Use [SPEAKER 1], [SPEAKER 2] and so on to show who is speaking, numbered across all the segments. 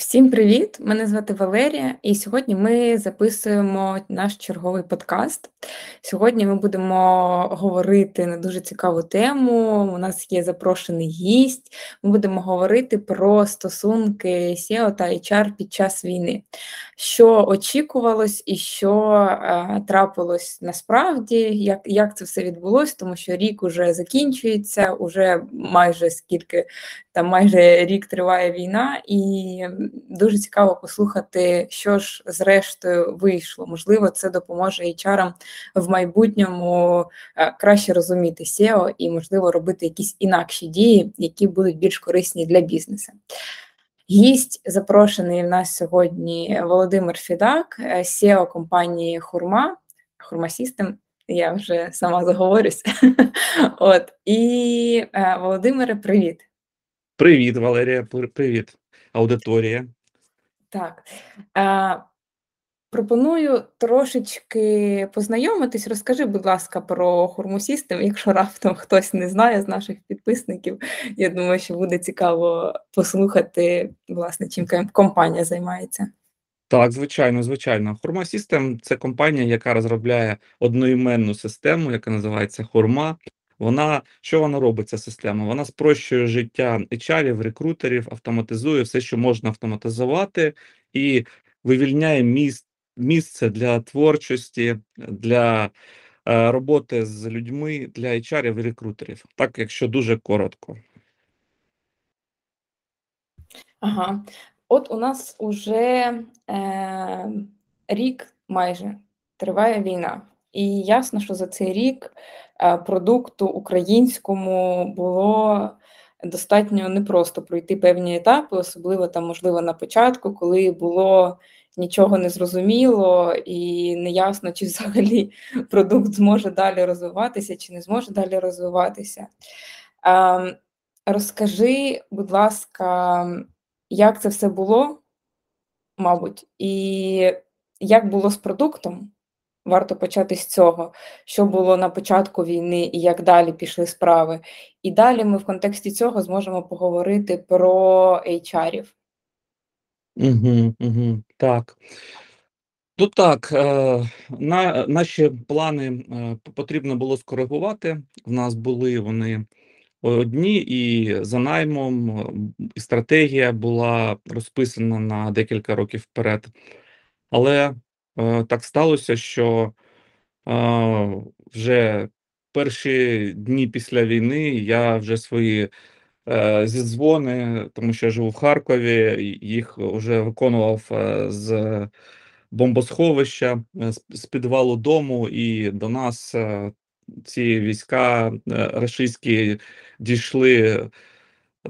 [SPEAKER 1] Всім привіт! Мене звати Валерія, і сьогодні ми записуємо наш черговий подкаст. Сьогодні ми будемо говорити на дуже цікаву тему. У нас є запрошений гість. Ми будемо говорити про стосунки SEO та HR під час війни, що очікувалось і що е, трапилось насправді, як як це все відбулося, тому що рік уже закінчується, уже майже скільки там майже рік триває війна, і дуже цікаво послухати, що ж зрештою вийшло. Можливо, це допоможе HR в майбутньому е, краще розуміти SEO і, можливо, робити якісь інакші дії, які будуть більш корисні для бізнесу. Гість запрошений в нас сьогодні Володимир Фідак, SEO компанії Хурма, Хурма System. Я вже сама заговорюся. От і е, Володимире, привіт.
[SPEAKER 2] Привіт, Валерія, привіт, аудиторія.
[SPEAKER 1] Так. Е, Пропоную трошечки познайомитись. Розкажи, будь ласка, про хурмусістем, якщо раптом хтось не знає з наших підписників. Я думаю, що буде цікаво послухати, власне, чим компанія займається.
[SPEAKER 2] Так, звичайно, звичайно. Хурма System – це компанія, яка розробляє одноіменну систему, яка називається Хурма. Вона що вона робить ця система? Вона спрощує життя HR, рекрутерів, автоматизує все, що можна автоматизувати, і вивільняє міст, місце для творчості, для е, роботи з людьми для HR і рекрутерів. Так, якщо дуже коротко.
[SPEAKER 1] Ага, от у нас уже е, рік майже триває війна. І ясно, що за цей рік е, продукту українському було достатньо непросто пройти певні етапи, особливо там, можливо, на початку, коли було нічого не зрозуміло і неясно, чи взагалі продукт зможе далі розвиватися, чи не зможе далі розвиватися. Ем, розкажи, будь ласка, як це все було, мабуть, і як було з продуктом? Варто почати з цього, що було на початку війни і як далі пішли справи. І далі ми в контексті цього зможемо поговорити про HR-ів.
[SPEAKER 2] Угу, угу, так. Ну так, е, на, наші плани е, потрібно було скоригувати. В нас були вони одні, і за наймом, і стратегія була розписана на декілька років вперед. Але Е, так сталося, що е, вже перші дні після війни я вже свої е, зідзвони, тому що я живу в Харкові, їх вже виконував з бомбосховища, з підвалу дому, і до нас ці війська рашистські дійшли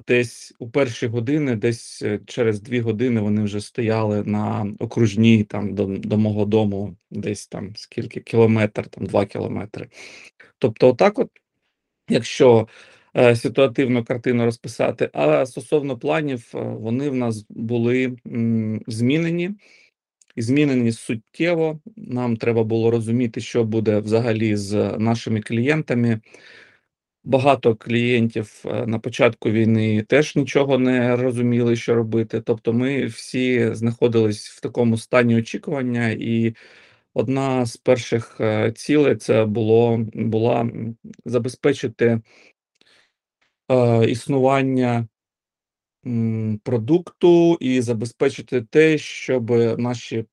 [SPEAKER 2] Десь у перші години, десь е, через дві години вони вже стояли на окружній там до до мого дому, десь там скільки кілометр, там два кілометри. Тобто, отак, от, якщо е, ситуативну картину розписати, а стосовно планів, е, вони в нас були м, змінені, і змінені суттєво. Нам треба було розуміти, що буде взагалі з нашими клієнтами. Багато клієнтів е, на початку війни теж нічого не розуміли, що робити. Тобто, ми всі знаходились в такому стані очікування, і одна з перших е, цілей це було була забезпечити е, існування продукту і забезпечити те, щоб наші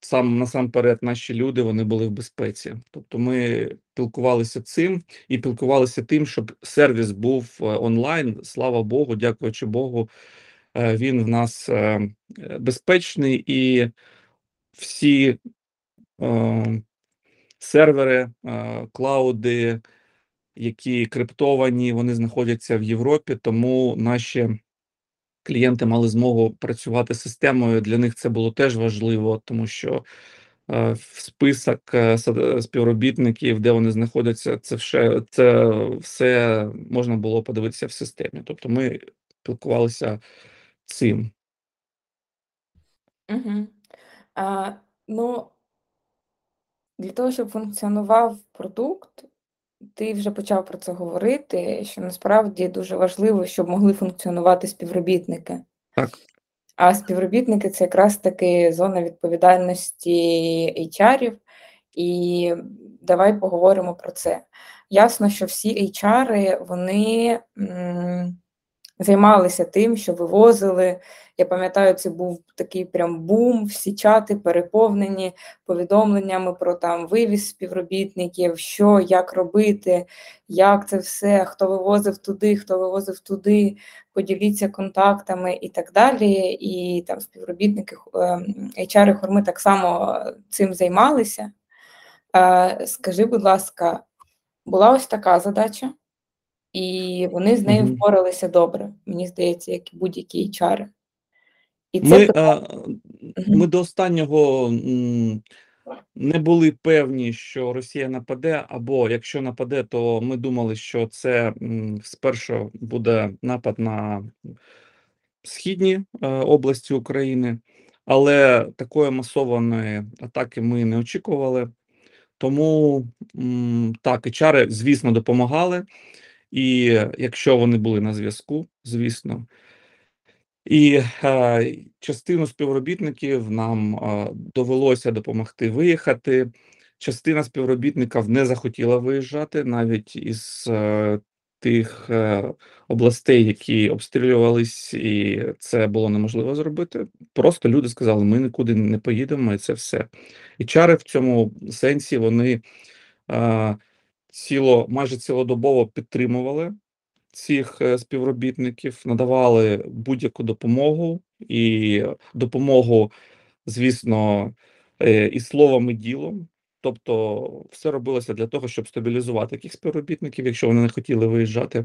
[SPEAKER 2] сам насамперед наші люди вони були в безпеці. Тобто ми пілкувалися цим і пілкувалися тим, щоб сервіс був е, онлайн. Слава Богу, дякуючи Богу, е, він в нас е, безпечний і всі сервери, клауди. Які криптовані, вони знаходяться в Європі, тому наші клієнти мали змогу працювати системою. Для них це було теж важливо, тому що е, в список е, співробітників, де вони знаходяться, це все це все можна було подивитися в системі. Тобто, ми спілкувалися цим.
[SPEAKER 1] Угу. А, Ну для того, щоб функціонував продукт, ти вже почав про це говорити, що насправді дуже важливо, щоб могли функціонувати співробітники.
[SPEAKER 2] Так.
[SPEAKER 1] А співробітники це якраз таки зона відповідальності HR-ів. І давай поговоримо про це. Ясно, що всі HR, вони м, займалися тим, що вивозили. Я пам'ятаю, це був такий прям бум, всі чати переповнені повідомленнями про там вивіз співробітників, що, як робити, як це все, хто вивозив туди, хто вивозив туди, поділіться контактами і так далі. І там співробітники HR Хорми так само цим займалися. Скажи, будь ласка, була ось така задача, і вони з нею впоралися добре, мені здається, як і будь-які HR. І це
[SPEAKER 2] Ми, а, ми до останнього не були певні, що Росія нападе, або якщо нападе, то ми думали, що це спершу буде напад на східні е, області України, але такої масованої атаки ми не очікували. Тому так, HR, звісно, допомагали. І якщо вони були на зв'язку, звісно. І е, частину співробітників нам е, довелося допомогти виїхати. Частина співробітників не захотіла виїжджати навіть із е, тих е, областей, які обстрілювались, і це було неможливо зробити. Просто люди сказали: ми нікуди не поїдемо, і це все. І чари в цьому сенсі вони е, ціло майже цілодобово підтримували цих е, співробітників, надавали будь-яку допомогу і допомогу, звісно, е, і словом, і ділом. Тобто, все робилося для того, щоб стабілізувати таких співробітників, якщо вони не хотіли виїжджати,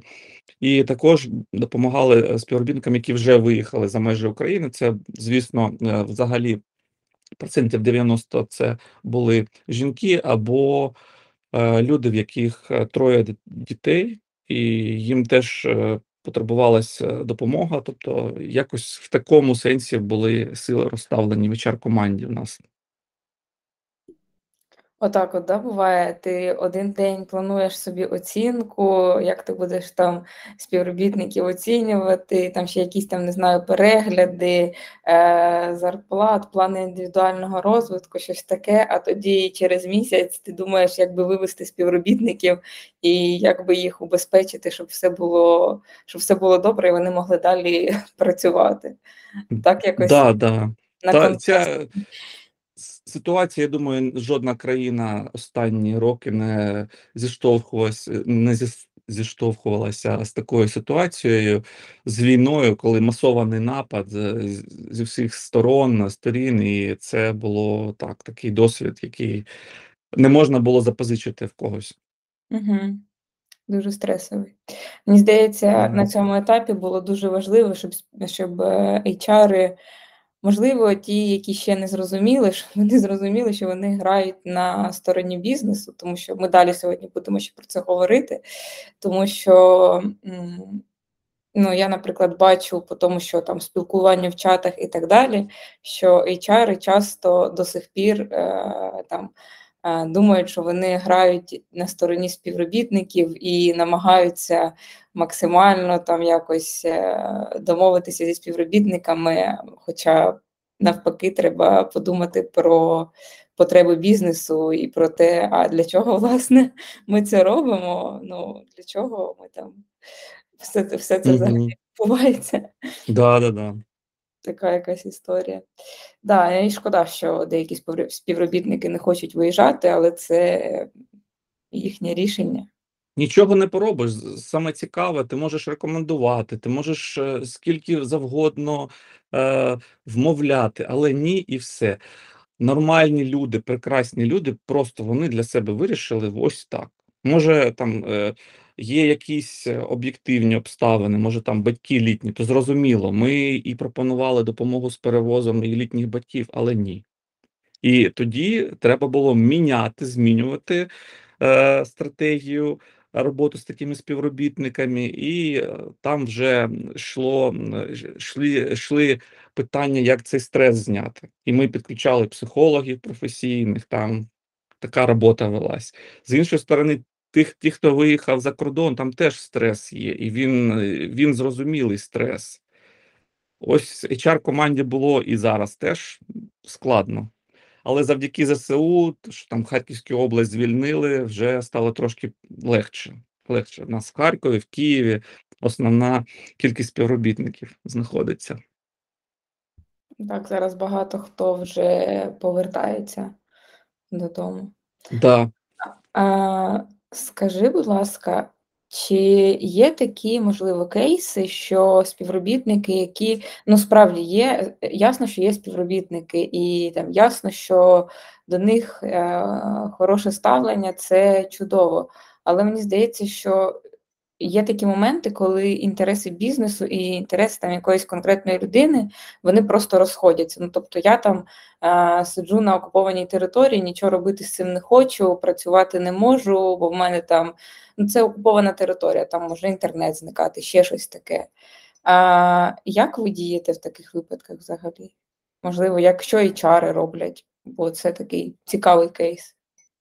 [SPEAKER 2] і також допомагали е, співробітникам, які вже виїхали за межі України. Це, звісно, взагалі процентів 90 це були жінки або люди, в яких е, троє дітей, і їм теж е, потребувалася допомога. Тобто, якось в такому сенсі були сили розставлені в HR команді в нас.
[SPEAKER 1] Отак от, да, буває. Ти один день плануєш собі оцінку, як ти будеш там співробітників оцінювати, там ще якісь там, не знаю, перегляди, е, зарплат, плани індивідуального розвитку, щось таке. А тоді через місяць ти думаєш, як би вивести співробітників і як би їх убезпечити, щоб все було, щоб все було добре, і вони могли далі працювати. Так якось
[SPEAKER 2] Да, да.
[SPEAKER 1] на
[SPEAKER 2] Та ця ситуація, я думаю, жодна країна останні роки не зіштовхувалася, не зіштовхувалася з такою ситуацією, з війною, коли масований напад зі всіх сторон, сторін, і це було так, такий досвід, який не можна було запозичити в когось.
[SPEAKER 1] Угу. Дуже стресовий. Мені здається, на цьому етапі було дуже важливо, щоб, щоб е, HR, можливо, ті, які ще не зрозуміли, що вони зрозуміли, що вони грають на стороні бізнесу, тому що ми далі сьогодні будемо ще про це говорити, тому що. Ну, я, наприклад, бачу по тому, що там спілкування в чатах і так далі, що HR часто до сих пір е, там думають, що вони грають на стороні співробітників і намагаються максимально там якось е, домовитися зі співробітниками. Хоча навпаки, треба подумати про потреби бізнесу і про те, а для чого власне ми це робимо. Ну для чого ми там все це все це взагалі відбувається.
[SPEAKER 2] Да, да, да.
[SPEAKER 1] Така якась історія. Да, і шкода, що деякі співробітники не хочуть виїжджати, але це їхнє рішення.
[SPEAKER 2] Нічого не поробиш. Саме цікаве, ти можеш рекомендувати, ти можеш е, скільки завгодно е, вмовляти, але ні, і все. Нормальні люди, прекрасні люди, просто вони для себе вирішили ось так. Може, там е, є якісь е, об'єктивні обставини, може там батьки літні, то зрозуміло. Ми і пропонували допомогу з перевозом і літніх батьків, але ні. І тоді треба було міняти, змінювати е, стратегію роботи з такими співробітниками, і е, там вже йшло, йшли, йшли питання, як цей стрес зняти. І ми підключали психологів професійних, там така робота велась. З іншої сторони, тих, ті, хто виїхав за кордон, там теж стрес є, і він, він зрозумілий стрес. Ось HR команді було і зараз теж складно. Але завдяки ЗСУ, що там Харківську область звільнили, вже стало трошки легше. Легше. У нас в Харкові, в Києві основна кількість співробітників знаходиться.
[SPEAKER 1] Так, зараз багато хто вже повертається додому.
[SPEAKER 2] Да.
[SPEAKER 1] А, Скажи, будь ласка, чи є такі, можливо, кейси, що співробітники, які ну справді є, ясно, що є співробітники, і там ясно, що до них е, хороше ставлення це чудово. Але мені здається, що є такі моменти, коли інтереси бізнесу і інтереси там якоїсь конкретної людини вони просто розходяться. Ну тобто я там е, сиджу на окупованій території, нічого робити з цим не хочу, працювати не можу, бо в мене там ну це окупована територія, там може інтернет зникати, ще щось таке. А як ви дієте в таких випадках взагалі? Можливо, якщо HR роблять, бо це такий цікавий кейс.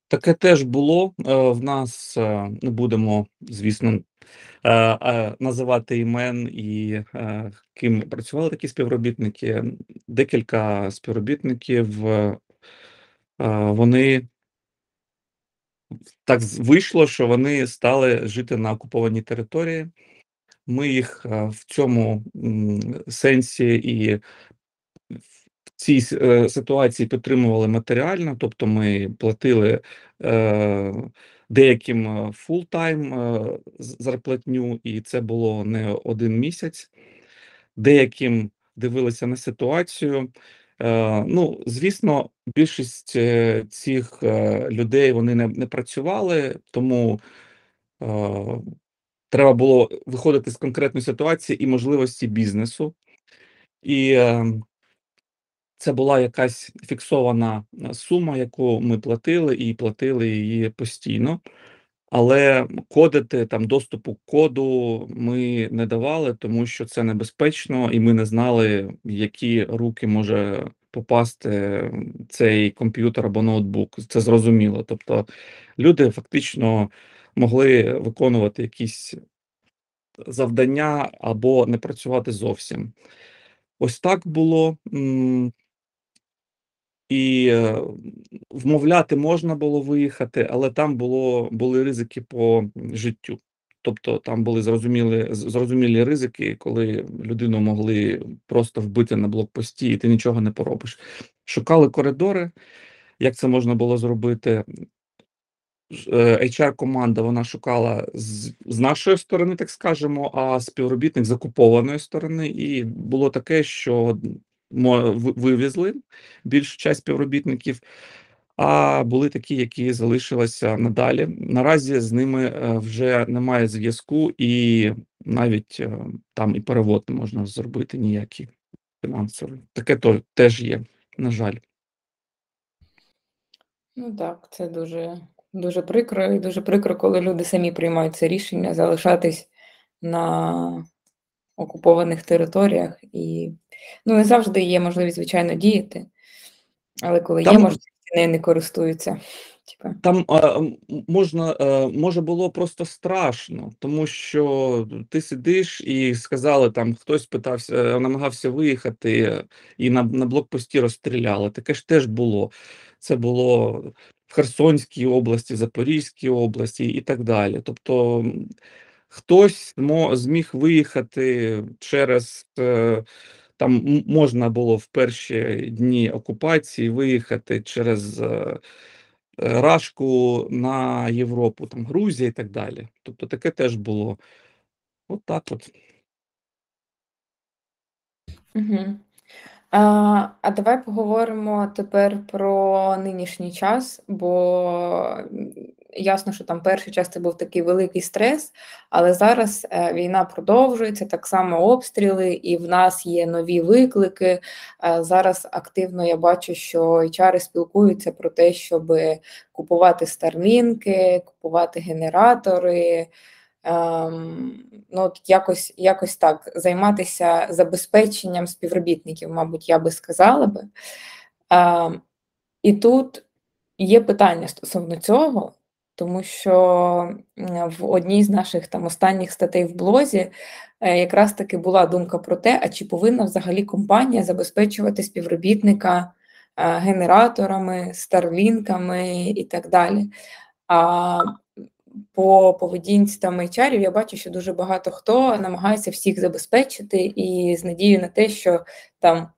[SPEAKER 2] Таке теж було е, в нас. Е, не будемо, звісно, е, називати імен і ким працювали такі співробітники. Декілька співробітників вони так вийшло, що вони стали жити на окупованій території. Ми їх в цьому сенсі і цій е, ситуації підтримували матеріально, тобто ми платили е, деяким full-time е, зарплатню, і це було не один місяць. Деяким дивилися на ситуацію. Ну, звісно, більшість цих людей вони не, не працювали, тому треба було виходити з конкретної ситуації і можливості бізнесу. І е, це була якась фіксована е, сума, яку ми платили, і платили її постійно. Але кодити там доступу коду ми не давали, тому що це небезпечно, і ми не знали, які руки може попасти цей комп'ютер або ноутбук. Це зрозуміло. Тобто люди фактично могли виконувати якісь завдання або не працювати зовсім. Ось так було. І е, вмовляти можна було виїхати, але там було були ризики по життю. Тобто там були зрозумілі зрозумілі ризики, коли людину могли просто вбити на блокпості, і ти нічого не поробиш. Шукали коридори, як це можна було зробити. HR-команда вона шукала з, з нашої сторони, так скажемо, а співробітник з окупованої сторони, і було таке, що вивезли більшу часть співробітників, а були такі, які залишилися надалі. Наразі з ними е, вже немає зв'язку, і навіть е, там і перевод не можна зробити ніякий фінансовий. Таке то теж є, на жаль.
[SPEAKER 1] Ну так, це дуже дуже прикро, і дуже прикро, коли люди самі приймають це рішення залишатись на окупованих територіях і Ну, не завжди є можливість, звичайно, діяти, але коли Там... є можливість, нею не користуються.
[SPEAKER 2] Там а, можна може було просто страшно, тому що ти сидиш і сказали, там хтось питався, е, намагався виїхати, і на на блокпості розстріляли. Таке ж теж було. Це було в Херсонській області, Запорізькій області і так далі. Тобто хтось зміг виїхати через. Е, там можна було в перші дні окупації виїхати через е, е, Рашку на Європу, там Грузія і так далі. Тобто таке теж було. От так от.
[SPEAKER 1] Угу. А а давай поговоримо тепер про нинішній час, бо ясно, що там перший час це був такий великий стрес, але зараз е, війна продовжується, так само обстріли, і в нас є нові виклики. Е, зараз активно я бачу, що HR спілкуються про те, щоб купувати старлінки, купувати генератори. Ем, ну, от якось якось так займатися забезпеченням співробітників, мабуть, я би сказала би. Ем, і тут є питання стосовно цього, тому що в одній з наших там останніх статей в блозі е, якраз таки була думка про те, а чи повинна взагалі компанія забезпечувати співробітника е, генераторами, старлінками і так далі. А по поведінці там HR я бачу, що дуже багато хто намагається всіх забезпечити і з надією на те, що там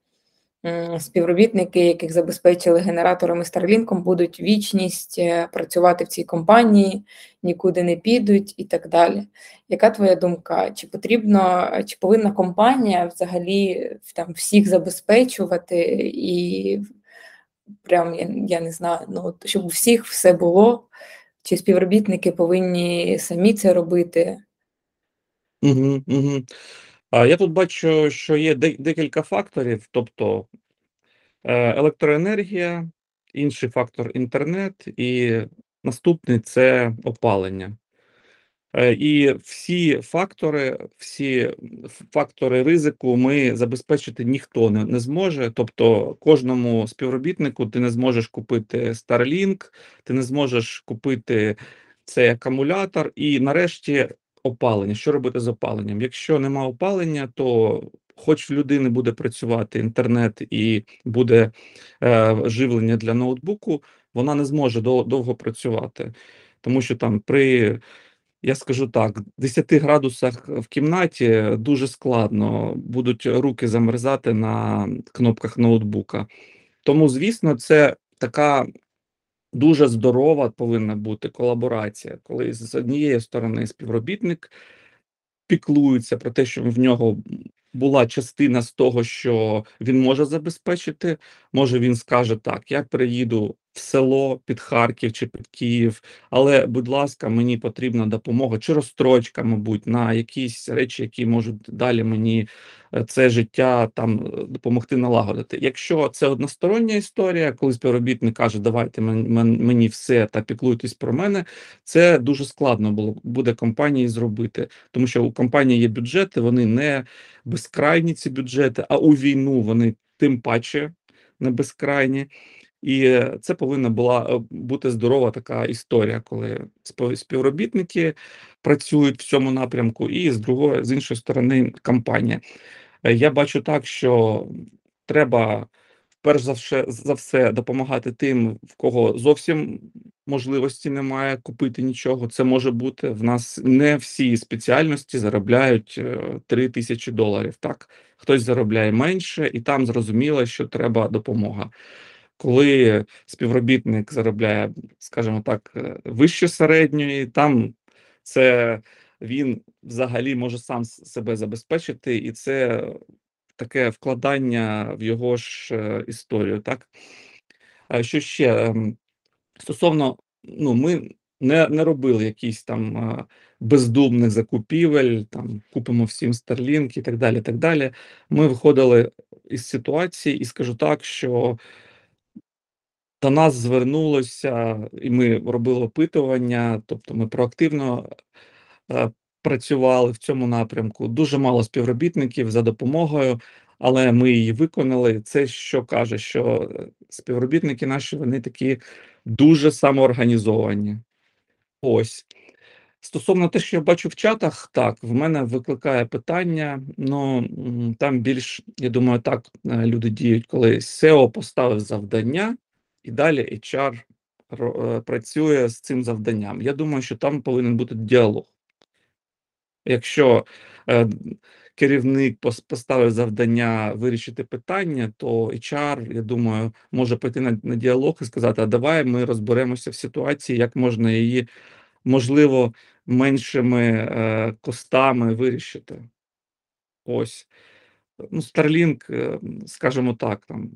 [SPEAKER 1] співробітники, яких забезпечили генераторами Starlink, будуть вічність е, працювати в цій компанії, нікуди не підуть і так далі. Яка твоя думка? Чи потрібно, чи повинна компанія взагалі там всіх забезпечувати і прям я, я не знаю, ну щоб у всіх все було? Чи співробітники повинні самі це робити?
[SPEAKER 2] Угу, угу. Я тут бачу, що є декілька факторів, тобто е, електроенергія, інший фактор інтернет, і наступний це опалення. Е, і всі фактори, всі фактори ризику ми забезпечити ніхто не, не зможе. Тобто, кожному співробітнику ти не зможеш купити Starlink, ти не зможеш купити цей акумулятор, і нарешті опалення. Що робити з опаленням? Якщо нема опалення, то хоч в людини буде працювати інтернет і буде е, живлення для ноутбуку, вона не зможе довго працювати, тому що там при я скажу так, 10 градусах в кімнаті дуже складно, будуть руки замерзати на кнопках ноутбука. Тому, звісно, це така дуже здорова повинна бути колаборація, коли з однієї сторони співробітник піклується про те, що в нього була частина з того, що він може забезпечити. Може він скаже так: я приїду в село під Харків чи під Київ, але, будь ласка, мені потрібна допомога чи розстрочка, мабуть, на якісь речі, які можуть далі мені е, це життя там е, допомогти налагодити. Якщо це одностороння історія, коли співробітник каже, давайте мені все та піклуйтесь про мене, це дуже складно було буде компанії зробити, тому що у компанії є бюджети, вони не безкрайні ці бюджети, а у війну вони тим паче не безкрайні. І це повинна була е, бути здорова така історія, коли співробітники працюють в цьому напрямку, і з другої, з іншої сторони, компанія. Е, я бачу так, що треба перш за все за все допомагати тим, в кого зовсім можливості немає купити нічого. Це може бути в нас не всі спеціальності заробляють 3 е, тисячі доларів. Так, хтось заробляє менше, і там зрозуміло, що треба допомога. Коли співробітник заробляє, скажімо так, е, вище середньої, там це він взагалі може сам себе забезпечити, і це таке вкладання в його ж е, історію. Так що ще ем, стосовно, ну ми не не робили якісь там е, бездумних закупівель, там купимо всім Starlink і так далі. так далі. Ми виходили із ситуації, і скажу так, що до нас звернулося, і ми робили опитування, тобто ми проактивно е, працювали в цьому напрямку. Дуже мало співробітників за допомогою, але ми її виконали. Це що каже, що е, співробітники наші вони такі дуже самоорганізовані. Ось. Стосовно те, що я бачу в чатах, так, в мене викликає питання. Ну там більш, я думаю, так е, люди діють, коли SEO поставив завдання, і далі HR е, працює з цим завданням. Я думаю, що там повинен бути діалог. Якщо е, керівник поставив завдання вирішити питання, то HR, я думаю, може пойти на, на діалог і сказати: а давай ми розберемося в ситуації, як можна її можливо меншими е, костами вирішити. Ось. Ну, Starlink, е, скажімо так, там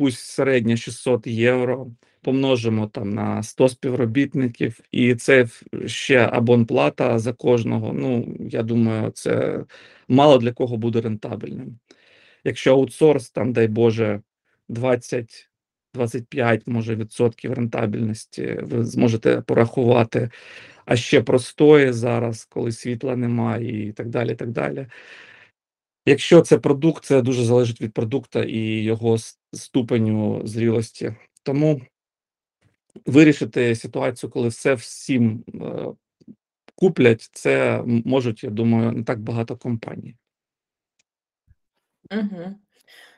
[SPEAKER 2] пусть середня 600 євро, помножимо там на 100 співробітників, і це ще абонплата за кожного. Ну, я думаю, це мало для кого буде рентабельним. Якщо аутсорс, там, дай Боже, 20. 25, може, відсотків рентабельності, ви зможете порахувати, а ще простої зараз, коли світла немає, і так далі. так далі. Якщо це продукт, це дуже залежить від продукту і його ступеню зрілості. Тому вирішити ситуацію, коли все всім, е, куплять, це можуть, я думаю, не так багато компаній.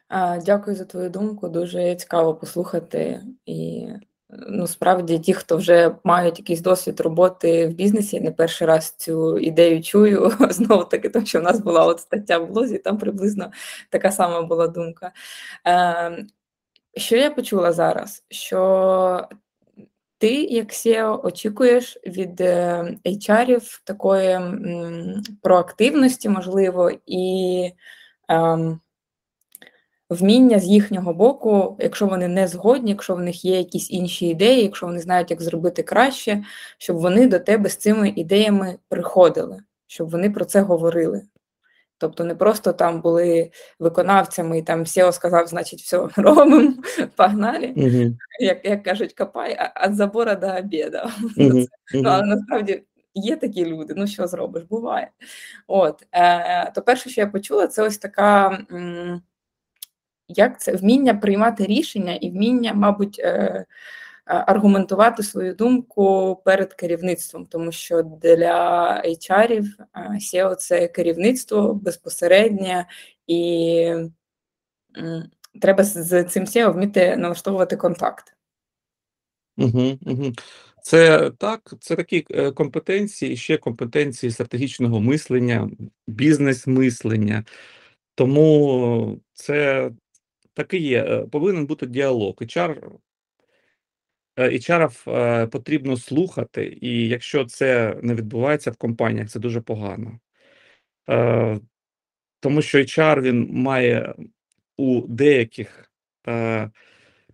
[SPEAKER 1] А, дякую за твою думку. Дуже цікаво послухати. І, ну, справді, ті, хто вже мають якийсь досвід роботи в бізнесі, не перший раз цю ідею чую. Знову таки, тому що в нас була от стаття в блозі, там приблизно така сама була думка. Ем, що я почула зараз? Що ти, як SEO, очікуєш від, е, HR такої, м, проактивності, можливо, і, ем вміння з їхнього боку, якщо вони не згодні, якщо в них є якісь інші ідеї, якщо вони знають, як зробити краще, щоб вони до тебе з цими ідеями приходили, щоб вони про це говорили. Тобто не просто там були виконавцями, і там SEO сказав, значить, все, робимо, погнали.
[SPEAKER 2] Мгм.
[SPEAKER 1] Як як кажуть, копай а від забора до обіда.
[SPEAKER 2] Мгм,
[SPEAKER 1] Ну, але насправді є такі люди, ну що зробиш, буває. От, е, то перше, що я почула, це ось така. М як це вміння приймати рішення і вміння, мабуть, е, аргументувати свою думку перед керівництвом, тому що для HR SEO – це керівництво безпосереднє, і треба з цим SEO вміти налаштовувати контакт.
[SPEAKER 2] Мгм, мгм. Це так, це такі, е, компетенції, ще компетенції стратегічного мислення, бізнес-мислення. Тому це так і є. Е, повинен бути діалог. HR е, HR е, потрібно слухати, і якщо це не відбувається в компаніях, це дуже погано. Е, тому що HR він має у деяких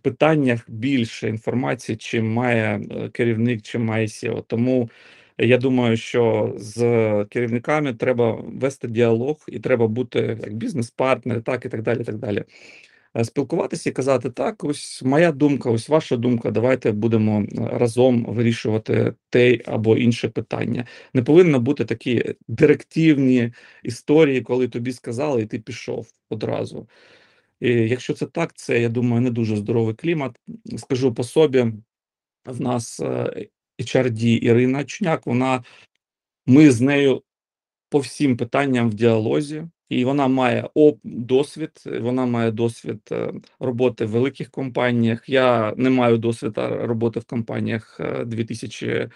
[SPEAKER 2] питаннях більше інформації, чим має керівник, чим має SEO. Тому я думаю, що з керівниками треба вести діалог і треба бути як бізнес-партнер, так і так далі. І так далі. Спілкуватися і казати: "Так, ось моя думка, ось ваша думка. Давайте будемо разом вирішувати те або інше питання". Не повинно бути такі директивні історії, коли тобі сказали, і ти пішов одразу. І якщо це так, це, я думаю, не дуже здоровий клімат. Скажу по собі, в нас HRD Ірина Чуняк, вона ми з нею по всім питанням в діалозі, і вона має досвід, вона має досвід е, роботи в великих компаніях. Я не маю досвіду роботи в компаніях 2000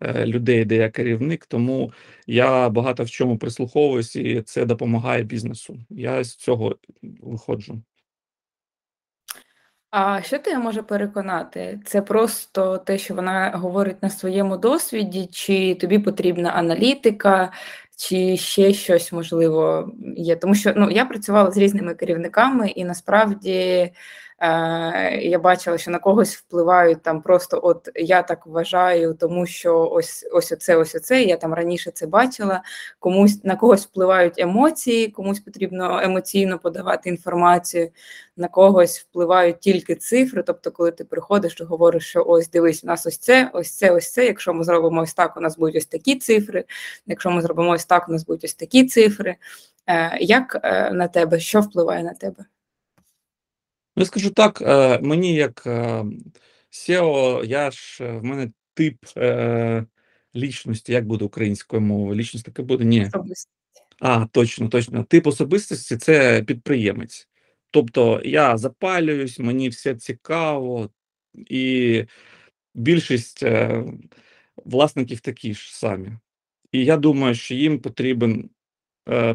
[SPEAKER 2] е, людей, де я керівник, тому я багато в чому прислуховуюсь, і це допомагає бізнесу. Я з цього виходжу.
[SPEAKER 1] А що тебе може переконати? Це просто те, що вона говорить на своєму досвіді, чи тобі потрібна аналітика, чи ще щось можливо є? Тому що ну, я працювала з різними керівниками, і насправді Е, я бачила, що на когось впливають там просто от я так вважаю, тому що ось ось оце, ось оце. Я там раніше це бачила. Комусь на когось впливають емоції, комусь потрібно емоційно подавати інформацію, на когось впливають тільки цифри. Тобто, коли ти приходиш і говориш, що ось дивись, у нас ось це, ось це, ось це. Якщо ми зробимо ось так, у нас будуть ось такі цифри. Якщо ми зробимо ось так, у нас будуть ось такі цифри. Е, як е, на тебе, що впливає на тебе?
[SPEAKER 2] Ну, я скажу так, е, мені як е, SEO, я ж е, в мене тип е, лічності, як буде українською мовою? Лічність таке буде? Ні. А, точно, точно. Тип особистості це підприємець. Тобто я запалююсь, мені все цікаво, і більшість е, власників такі ж самі. І я думаю, що їм потрібен Е,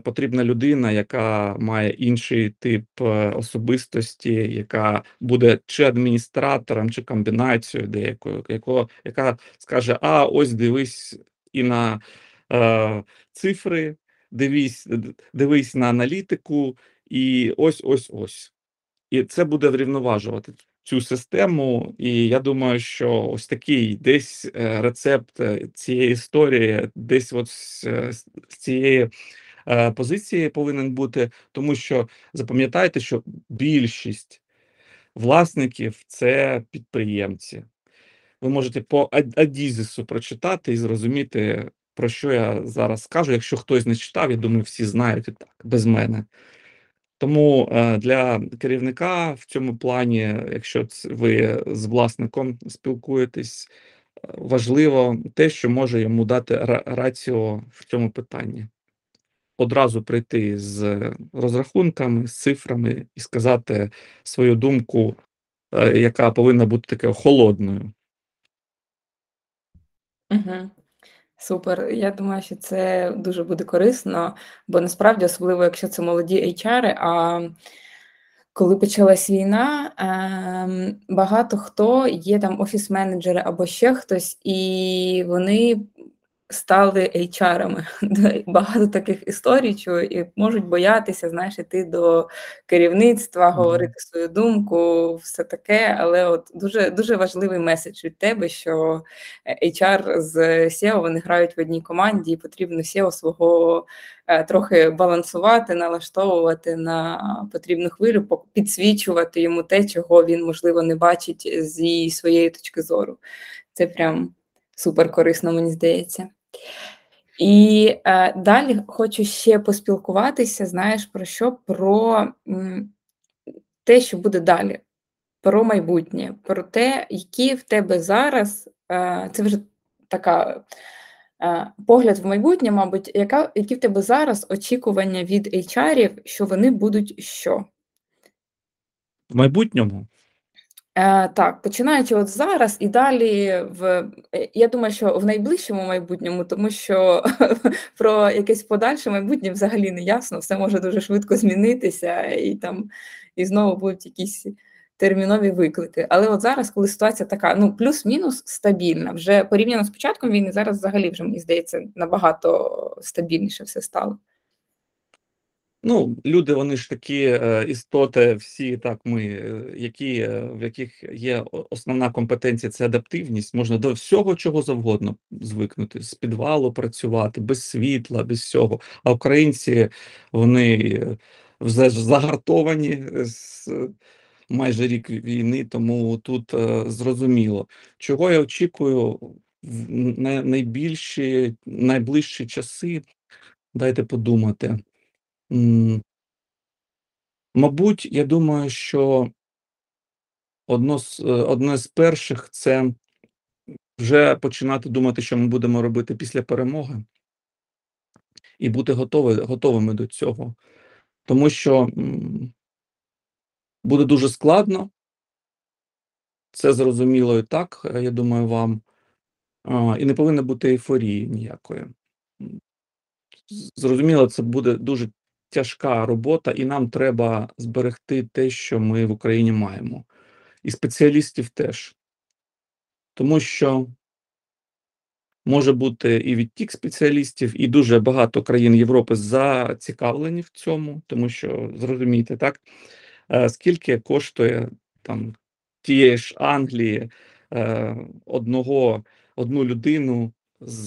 [SPEAKER 2] потрібна людина, яка має інший тип е, особистості, яка буде чи адміністратором, чи комбінацією деякою, яко, яка скаже: А, ось дивись і на е, цифри, дивись, дивись на аналітику, і ось ось ось. І це буде врівноважувати цю систему. І я думаю, що ось такий десь е, рецепт цієї історії, десь от з цієї. Е, позиції повинен бути, тому що запам'ятайте, що більшість власників це підприємці. Ви можете по Адізісу прочитати і зрозуміти, про що я зараз скажу. Якщо хтось не читав, я думаю, всі знають і так без мене. Тому, е, для керівника в цьому плані, якщо ви з власником спілкуєтесь, е, важливо те, що може йому дати ра раціо в цьому питанні. Одразу прийти з розрахунками, з цифрами і сказати свою думку, е, яка повинна бути такою холодною.
[SPEAKER 1] Мгм. Супер. Я думаю, що це дуже буде корисно, бо насправді, особливо якщо це молоді HR, а коли почалась війна, ем, багато хто є там офіс-менеджери або ще хтось, і вони стали HR-ами. Багато таких історій чую і можуть боятися, знаєш, іти до керівництва, говорити свою думку, все таке. Але от дуже дуже важливий меседж від тебе, що е, HR з SEO вони грають в одній команді, і потрібно SEO свого е, трохи балансувати, налаштовувати на потрібну хвилю, підсвічувати йому те, чого він можливо не бачить зі своєї точки зору. Це прям супер корисно, мені здається. І е, далі хочу ще поспілкуватися, знаєш, про що? Про м, те, що буде далі, про майбутнє, про те, які в тебе зараз, е, це вже така е, погляд в майбутнє, мабуть, яка, які в тебе зараз очікування від HR-ів, що вони будуть що?
[SPEAKER 2] В майбутньому
[SPEAKER 1] Е, так, починаючи от зараз і далі в е, я думаю, що в найближчому майбутньому, тому що про якесь подальше майбутнє взагалі не ясно, все може дуже швидко змінитися, і там і знову будуть якісь термінові виклики. Але от зараз, коли ситуація така, ну плюс-мінус стабільна, вже порівняно з початком війни, зараз взагалі вже мені здається набагато стабільніше все стало.
[SPEAKER 2] Ну, люди, вони ж такі е, істоти, всі так ми, е, які, е, в яких є основна компетенція це адаптивність. Можна до всього чого завгодно звикнути, з підвалу працювати, без світла, без всього. А українці вони вже загартовані з майже рік війни, тому тут зрозуміло. Чого я очікую в найбільші, найближчі часи, дайте подумати. Мабуть, я думаю, що одно з, е, одне з перших це вже починати думати, що ми будемо робити після перемоги, і бути готові, готовими до цього. Тому що буде дуже складно, це зрозуміло і так, е, я думаю, вам. І не повинно бути ейфорії ніякої. Зрозуміло, це буде дуже тяжка робота, і нам треба зберегти те, що ми в Україні маємо. І спеціалістів теж. Тому що може бути і відтік спеціалістів, і дуже багато країн Європи зацікавлені в цьому, тому що зрозумійте, так е, скільки коштує там тієї ж Англії е, одного, одну людину з,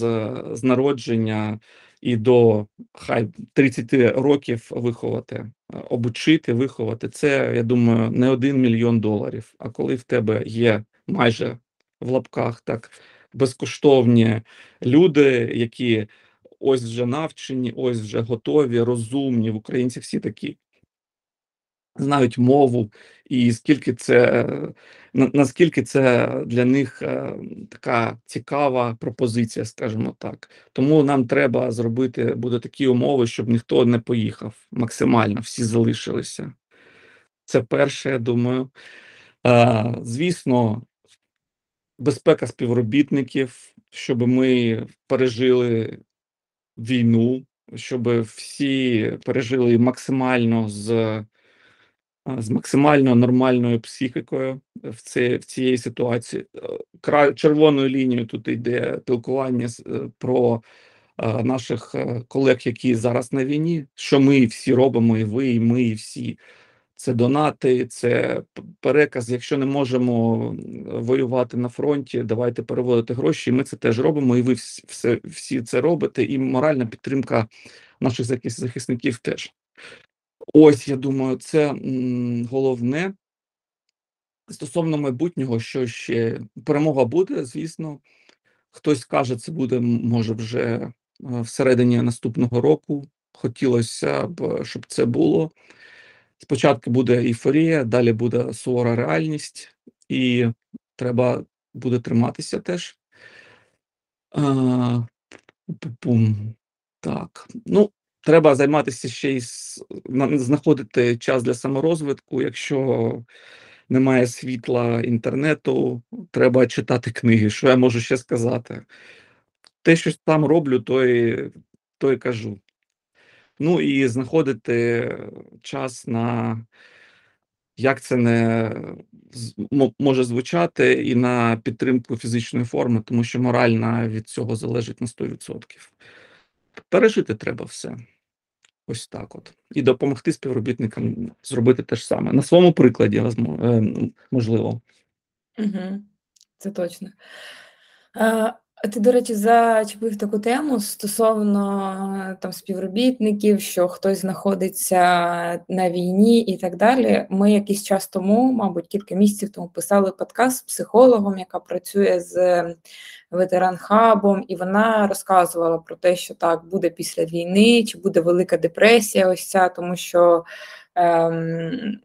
[SPEAKER 2] з народження і до хай 30 років виховати, обучити, виховати. Це, я думаю, не один мільйон доларів. А коли в тебе є майже в лапках так безкоштовні люди, які ось вже навчені, ось вже готові, розумні. В українці всі такі знають мову, і скільки це на- наскільки це для них е, така цікава пропозиція, скажімо так. Тому нам треба зробити буде такі умови, щоб ніхто не поїхав максимально, всі залишилися. Це перше, я думаю. Е, звісно, безпека співробітників, щоб ми пережили війну, щоб всі пережили максимально з, з максимально нормальною психікою в це, в цієї ситуації. Е, Кра- червоною лінією тут йде спілкування з- е, про е, наших колег, які зараз на війні, що ми всі робимо, і ви, і ми, і всі. Це донати, це переказ. Якщо не можемо воювати на фронті, давайте переводити гроші. І ми це теж робимо, і ви все, всі це робите. І моральна підтримка наших захис- захисників теж. Ось я думаю, це головне. Стосовно майбутнього, що ще перемога буде, звісно. Хтось каже, це буде може вже е, всередині наступного року. Хотілося б, щоб це було. Спочатку буде ейфорія, далі буде сувора реальність, і треба буде триматися теж. А, пу-пум. Так, ну, треба займатися ще й знаходити час для саморозвитку. Якщо немає світла, інтернету, треба читати книги. Що я можу ще сказати? Те, що сам роблю, то і то і кажу. Ну і знаходити час на як це не може звучати, і на підтримку фізичної форми, тому що моральна від цього залежить на 100 %. Пережити треба все. Ось так от. І допомогти співробітникам зробити те ж саме. На своєму прикладі, е, можливо.
[SPEAKER 1] Угу, Це точно. Е, а ти, до речі, зачепив таку тему стосовно там співробітників, що хтось знаходиться на війні і так далі. Ми якийсь час тому, мабуть, кілька місяців тому писали подкаст з психологом, яка працює з ветеран-хабом, і вона розказувала про те, що так буде після війни, чи буде велика депресія, ось ця, тому що ем,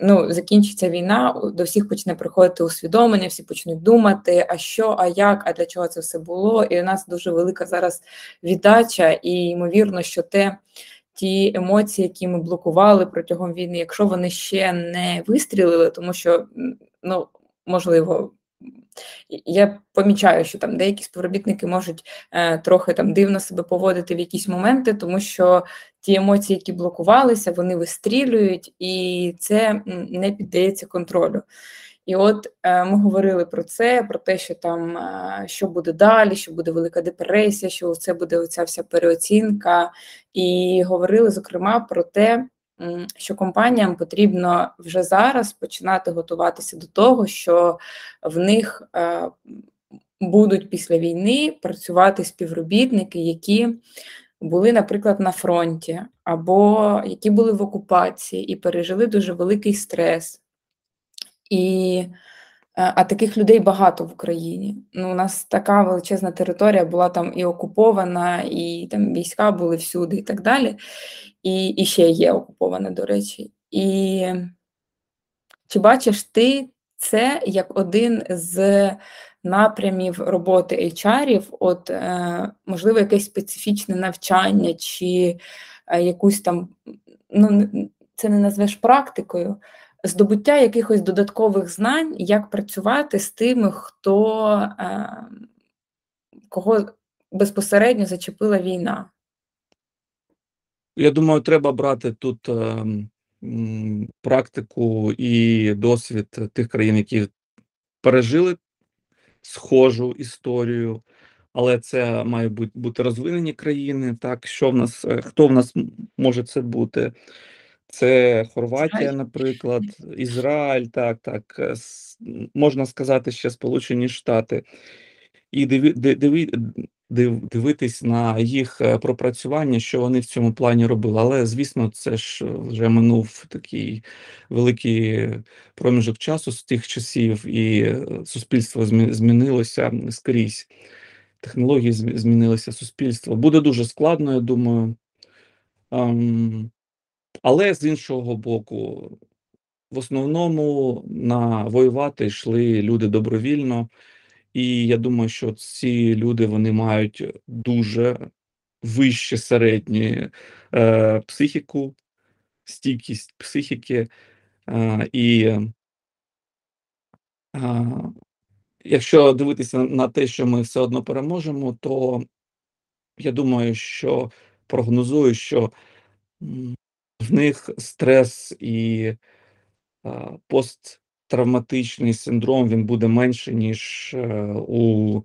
[SPEAKER 1] ну, закінчиться війна, до всіх почне приходити усвідомлення, всі почнуть думати, а що, а як, а для чого це все було. І у нас дуже велика зараз віддача, і ймовірно, що те. Ті емоції, які ми блокували протягом війни, якщо вони ще не вистрілили, тому що ну можливо я помічаю, що там деякі співробітники можуть е, трохи там дивно себе поводити в якісь моменти, тому що ті емоції, які блокувалися, вони вистрілюють, і це не піддається контролю. І от е, ми говорили про це, про те, що там е, що буде далі, що буде велика депресія, що це буде оця вся переоцінка, і говорили зокрема про те, що компаніям потрібно вже зараз починати готуватися до того, що в них е, будуть після війни працювати співробітники, які були, наприклад, на фронті, або які були в окупації і пережили дуже великий стрес. І е, а таких людей багато в Україні. Ну, У нас така величезна територія була там і окупована, і там війська були всюди, і так далі і і ще є окуповане, до речі. І чи бачиш ти це як один з напрямів роботи HR-ів, от, е, можливо, якесь специфічне навчання, чи е, якусь там, ну, це не назвеш практикою, здобуття якихось додаткових знань, як працювати з тими, хто е, кого безпосередньо зачепила війна?
[SPEAKER 2] Я думаю, треба брати тут е, практику і досвід тих країн, які пережили схожу історію, але це мають бути розвинені країни. Так, що в нас, е, хто в нас може це бути? Це Хорватія, наприклад, Ізраїль, так, так, е, можна сказати, ще Сполучені Штати. І диві, диві, дивитись на їх е, пропрацювання, що вони в цьому плані робили. Але звісно, це ж вже минув такий великий проміжок часу з тих часів, і е, суспільство змінилося скрізь. Технології змінилися суспільство. Буде дуже складно, я думаю. Um, але з іншого боку, в основному на воювати йшли люди добровільно. І я думаю, що ці люди вони мають дуже вище середню е, психіку, стійкість психіки. Е, і е, якщо дивитися на те, що ми все одно переможемо, то я думаю, що прогнозую, що в них стрес і е, пост травматичний синдром він буде менше, ніж е, у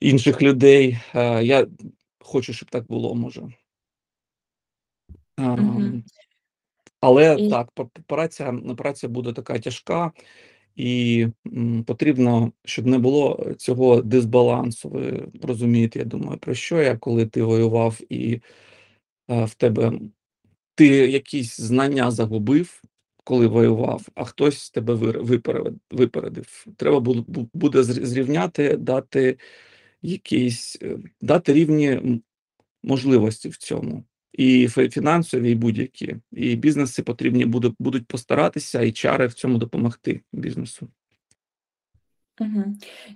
[SPEAKER 2] інших людей. Е, я хочу, щоб так було, може.
[SPEAKER 1] Мгм.
[SPEAKER 2] Але
[SPEAKER 1] І
[SPEAKER 2] так, праця праця буде така тяжка, і м, потрібно, щоб не було цього дисбалансу. Ви розумієте, я думаю, про що я, коли ти воював і е, в тебе ти якісь знання загубив, коли воював, а хтось тебе випередив. Треба буде зрівняти, дати якісь, е, дати рівні можливості в цьому. і фінансові, і будь-які. І бізнеси потрібні будуть будуть постаратися, і чари в цьому допомогти бізнесу.
[SPEAKER 1] Угу.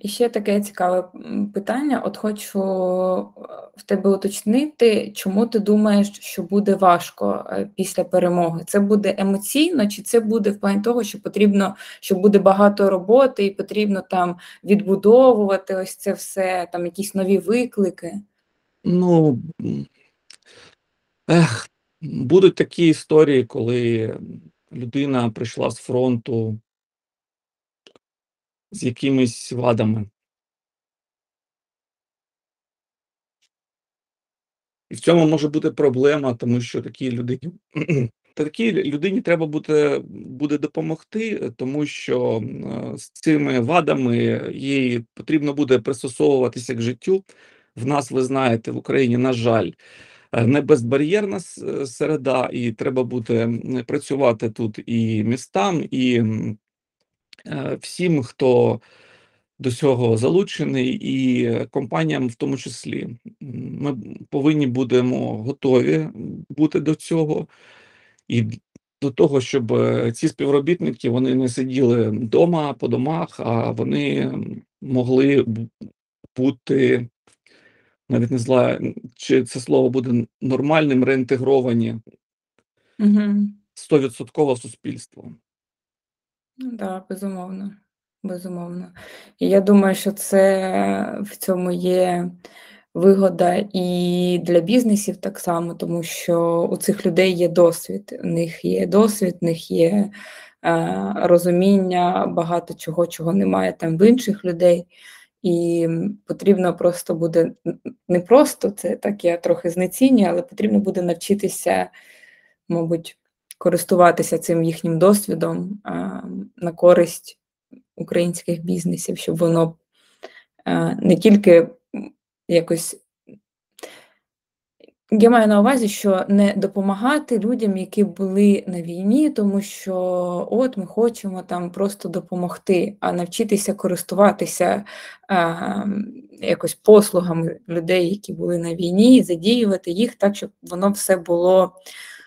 [SPEAKER 1] І ще таке цікаве питання. От хочу в тебе уточнити, чому ти думаєш, що буде важко е, після перемоги? Це буде емоційно, чи це буде в плані того, що потрібно, що буде багато роботи, і потрібно там відбудовувати ось це все, там якісь нові виклики?
[SPEAKER 2] Ну ех, будуть такі історії, коли людина прийшла з фронту з якимись вадами. І в цьому може бути проблема, тому що такій людині та такій людині треба буде буде допомогти, тому що з цими вадами їй потрібно буде пристосовуватися к життю. В нас, ви знаєте, в Україні, на жаль, е, не безбар'єрна середа, і треба буде працювати тут і містам, і Е, всім, хто до цього залучений, і компаніям, в тому числі. Ми повинні будемо готові бути до цього і до того, щоб е, ці співробітники вони не сиділи вдома по домах, а вони могли бути. Навіть не знаю, чи це слово буде нормальним, реінтегровані стовідсотково в суспільство.
[SPEAKER 1] Ну да, безумовно. Безумовно. І я думаю, що це в цьому є вигода і для бізнесів так само, тому що у цих людей є досвід. У них є досвід, у них є е, розуміння багато чого, чого немає там в інших людей. І потрібно просто буде не просто це так, я трохи знецінюю, але потрібно буде навчитися, мабуть користуватися цим їхнім досвідом на користь українських бізнесів, щоб воно не тільки якось. Я маю на увазі, що не допомагати людям, які були на війні, тому що от ми хочемо там просто допомогти, а навчитися користуватися а, якось послугами людей, які були на війні, задіювати їх так, щоб воно все було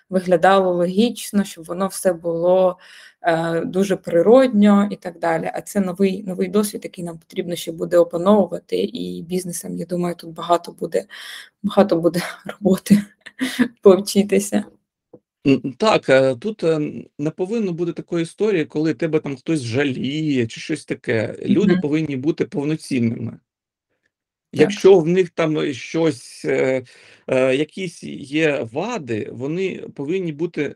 [SPEAKER 1] виглядало логічно, щоб воно все було е, дуже природньо і так далі. А це новий новий досвід, який нам потрібно ще буде опановувати, і бізнесам, я думаю, тут багато буде багато буде роботи повчитися.
[SPEAKER 2] Так, е, тут е, не повинно бути такої історії, коли тебе там хтось жаліє чи щось таке. Люди mm -hmm. повинні бути повноцінними. Якщо в них там щось, е, е, якісь є вади, вони повинні бути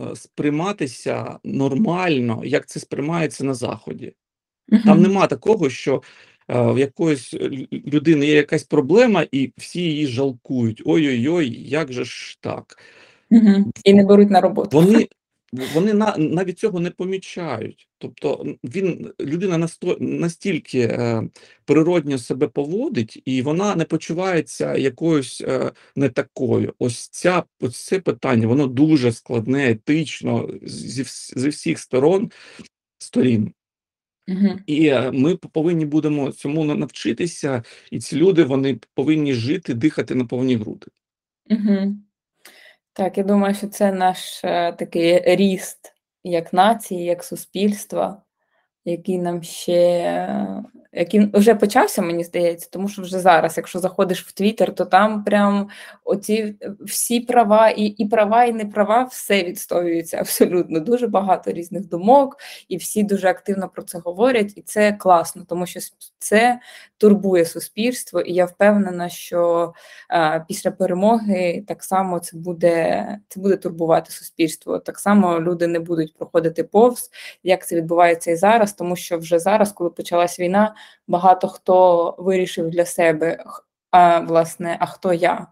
[SPEAKER 2] е, сприйматися нормально, як це сприймається на заході. Там нема такого, що е, в якоїсь людини є якась проблема, і всі її жалкують. Ой-ой-ой, як же ж так?
[SPEAKER 1] Угу. І не беруть на роботу.
[SPEAKER 2] Вони вони на, навіть цього не помічають. Тобто він людина насто, настільки е, природньо себе поводить, і вона не почувається якоюсь е, не такою. Ось ця ось це питання, воно дуже складне, етично зі, зі всіх сторон сторін. Угу. І е, ми повинні будемо цьому навчитися, і ці люди вони повинні жити, дихати на повні груди.
[SPEAKER 1] Угу. Так, я думаю, що це наш е, такий ріст як нації, як суспільства, який нам ще який вже почався, мені здається, тому що вже зараз, якщо заходиш в Твіттер, то там прям оці всі права, і і права, і не права, все відстоюється абсолютно. Дуже багато різних думок, і всі дуже активно про це говорять, і це класно, тому що це турбує суспільство, і я впевнена, що а, після перемоги так само це буде це буде турбувати суспільство. Так само люди не будуть проходити повз, як це відбувається і зараз, тому що вже зараз, коли почалась війна, багато хто вирішив для себе а, власне, а хто я.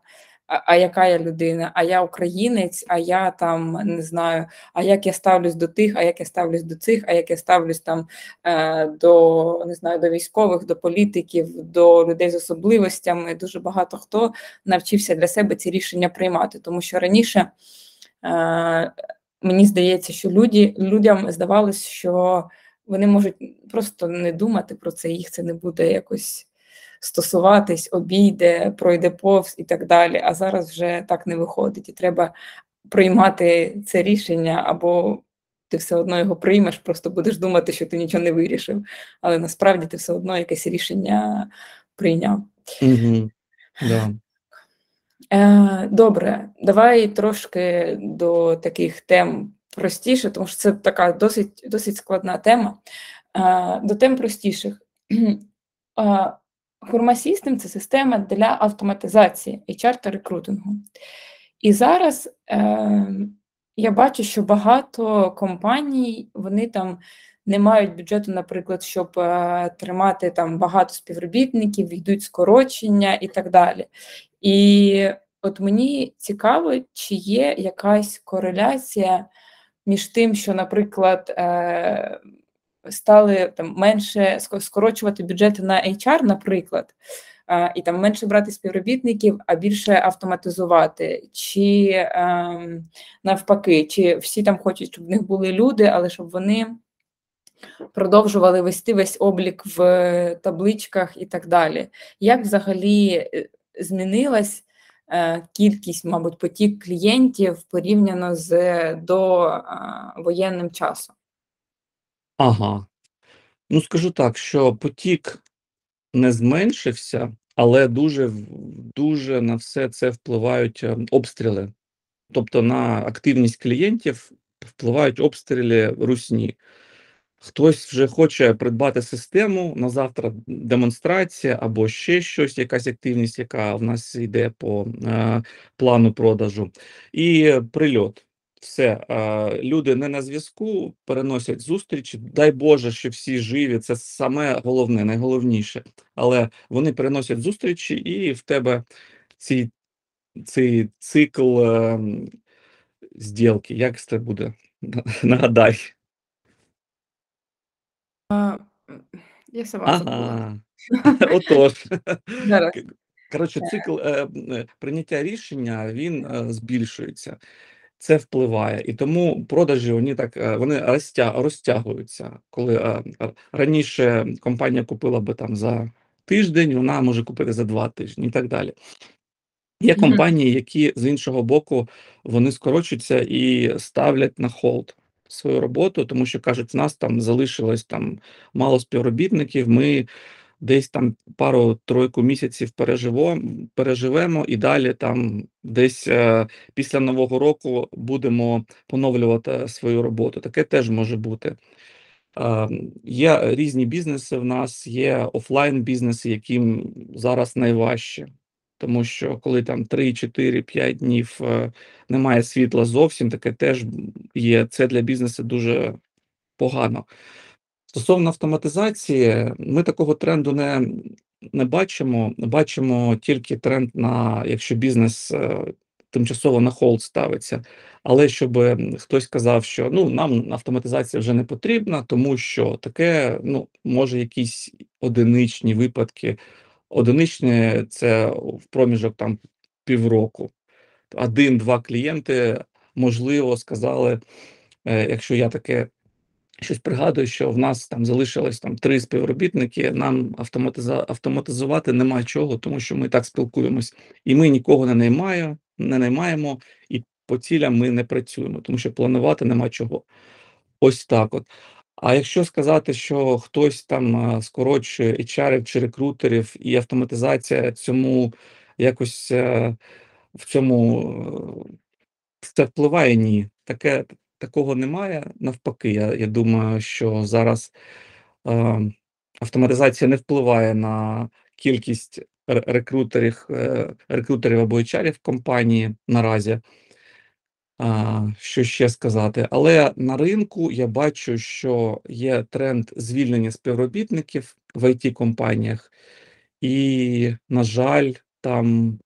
[SPEAKER 1] А, а яка я людина? А я українець, а я там не знаю, а як я ставлюсь до тих, а як я ставлюсь до цих, а як я ставлюсь там е, до не знаю, до військових, до політиків, до людей з особливостями. Дуже багато хто навчився для себе ці рішення приймати, тому що раніше е, мені здається, що люди, людям здавалось, що вони можуть просто не думати про це, їх це не буде якось стосуватись, обійде, пройде повз і так далі. А зараз вже так не виходить, і треба приймати це рішення, або ти все одно його приймеш, просто будеш думати, що ти нічого не вирішив. Але насправді ти все одно якесь рішення прийняв.
[SPEAKER 2] Угу. Да.
[SPEAKER 1] Е, Добре, давай трошки до таких тем простіше, тому що це така досить досить складна тема. Е, До тем простіших. Е, Хурма System – це система для автоматизації HR та рекрутингу. І зараз е, я бачу, що багато компаній вони там не мають бюджету, наприклад, щоб е, тримати там багато співробітників, йдуть скорочення і так далі. І от мені цікаво, чи є якась кореляція між тим, що, наприклад, е, стали там менше скорочувати бюджети на HR, наприклад, е, і там менше брати співробітників, а більше автоматизувати, чи е, навпаки, чи всі там хочуть, щоб в них були люди, але щоб вони продовжували вести весь облік в табличках і так далі. Як взагалі е, змінилась е, кількість, мабуть, потік клієнтів порівняно з до е, часом?
[SPEAKER 2] Ага. Ну, скажу так, що потік не зменшився, але дуже дуже на все це впливають обстріли. Тобто на активність клієнтів впливають обстріли русні. Хтось вже хоче придбати систему на завтра демонстрація або ще щось, якась активність, яка в нас йде по е, плану продажу, і прильот. Все, е, люди не на зв'язку, переносять зустрічі. Дай Боже, що всі живі. Це саме головне, найголовніше. Але вони переносять зустрічі, і в тебе цей, цей цикл е, зділки. Як це буде? Нагадай.
[SPEAKER 1] А, я сама забула.
[SPEAKER 2] Ага. Отож.
[SPEAKER 1] Зараз.
[SPEAKER 2] Коротше, цикл е, е, прийняття рішення він е, збільшується. Це впливає, і тому продажі вони так е, вони розтя, розтягуються. Коли е, е, раніше компанія купила би там за тиждень, вона може купити за два тижні і так далі. Є
[SPEAKER 1] Мгм.
[SPEAKER 2] компанії, які з іншого боку вони скорочуються і ставлять на hold свою роботу, тому що кажуть, в нас там залишилось там мало співробітників. Ми десь там пару-тройку місяців переживо, переживемо, і далі там десь е, після нового року будемо поновлювати свою роботу. Таке теж може бути. Е, є різні бізнеси. В нас є офлайн бізнеси, яким зараз найважче. Тому що коли там 3, 4, 5 днів е, немає світла зовсім, таке теж є. Це для бізнесу дуже погано. Стосовно автоматизації, ми такого тренду не не бачимо. Бачимо тільки тренд на якщо бізнес е, тимчасово на hold ставиться. Але щоб хтось казав, що ну нам автоматизація вже не потрібна, тому що таке ну може якісь одиничні випадки. Одиничні це в проміжок там півроку. Один-два клієнти можливо сказали, е, якщо я таке щось пригадую, що в нас там залишилось там три співробітники. Нам автоматизувати нема чого, тому що ми так спілкуємось, і ми нікого не наймаємо, не наймаємо, і по цілям ми не працюємо, тому що планувати нема чого. Ось так от. А якщо сказати, що хтось там скорочує HR чи рекрутерів, і автоматизація цьому якось е, в цьому це впливає, ні. Таке такого немає. Навпаки, я я думаю, що зараз е, автоматизація не впливає на кількість рекрутерів е, рекрутерів або HR в компанії наразі. А, Що ще сказати? Але на ринку я бачу, що є тренд звільнення співробітників в it компаніях і, на жаль, там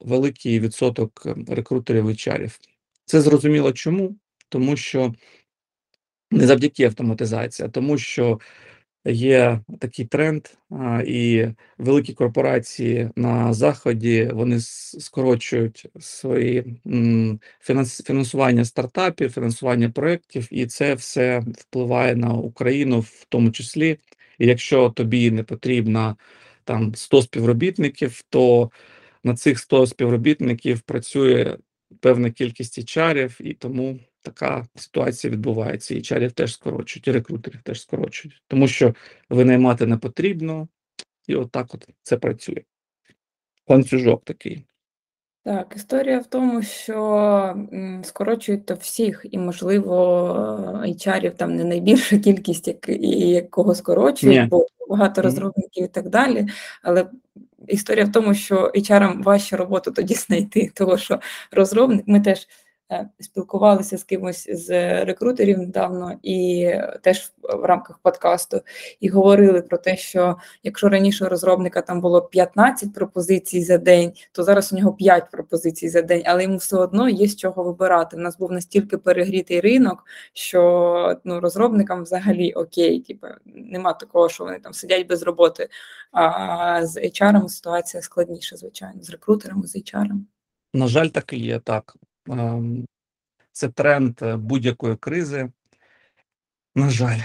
[SPEAKER 2] великий відсоток рекрутерів HR. Це зрозуміло чому? Тому що не завдяки автоматизації, а тому що є такий тренд, і великі корпорації на заході вони скорочують свої фінансування стартапів, фінансування проєктів, і це все впливає на Україну в тому числі. І якщо тобі не потрібна там 100 співробітників, то на цих 100 співробітників працює певна кількість HR-ів, і тому така ситуація відбувається. І HR-ів теж скорочують, і рекрутерів теж скорочують, тому що винаймати не потрібно, і отак от це працює. Ланцюжок такий.
[SPEAKER 1] Так, історія в тому, що скорочують то всіх, і, можливо, HR-ів там не найбільша кількість, як, і якого скорочують,
[SPEAKER 2] Ні.
[SPEAKER 1] бо багато розробників і так далі. Але історія в тому, що HR-ам важче роботу тоді знайти, тому що розробник, ми теж спілкувалися з кимось з рекрутерів недавно і е, теж в рамках подкасту, і говорили про те, що якщо раніше у розробника там було 15 пропозицій за день, то зараз у нього 5 пропозицій за день, але йому все одно є з чого вибирати. У нас був настільки перегрітий ринок, що ну, розробникам взагалі окей, типу, нема такого, що вони там сидять без роботи. А з HR ситуація складніша, звичайно, з рекрутерами, з HR.
[SPEAKER 2] На жаль, так і є так. Ем, Це тренд е, будь-якої кризи. На жаль,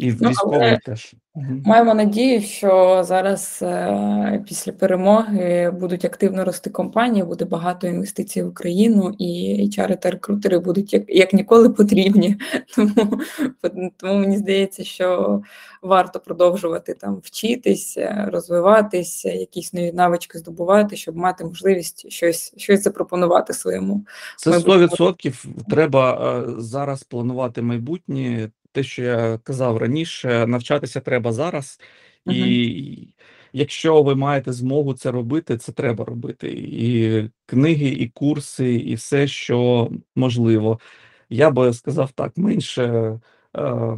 [SPEAKER 2] і в
[SPEAKER 1] Ну,
[SPEAKER 2] теж.
[SPEAKER 1] Маємо надію, що зараз е, після перемоги будуть активно рости компанії, буде багато інвестицій в Україну, і HR та рекрутери будуть як, як ніколи потрібні. Тому, тому мені здається, що варто продовжувати там вчитися, розвиватися, якісь нові навички здобувати, щоб мати можливість щось, щось запропонувати своєму.
[SPEAKER 2] Це
[SPEAKER 1] майбутньому.
[SPEAKER 2] 100% треба е, зараз планувати майбутнє. Те, що я казав раніше, навчатися треба зараз,
[SPEAKER 1] Мгм.
[SPEAKER 2] і якщо ви маєте змогу це робити, це треба робити. І книги, і курси, і все, що можливо. Я би сказав так, менше, е,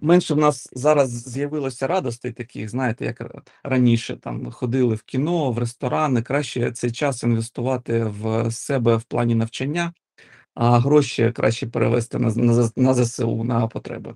[SPEAKER 2] менше в нас зараз з'явилося радостей таких, знаєте, як раніше там ходили в кіно, в ресторани. Краще цей час інвестувати в себе в плані навчання, а гроші краще перевести на, на, на ЗСУ, на потреби.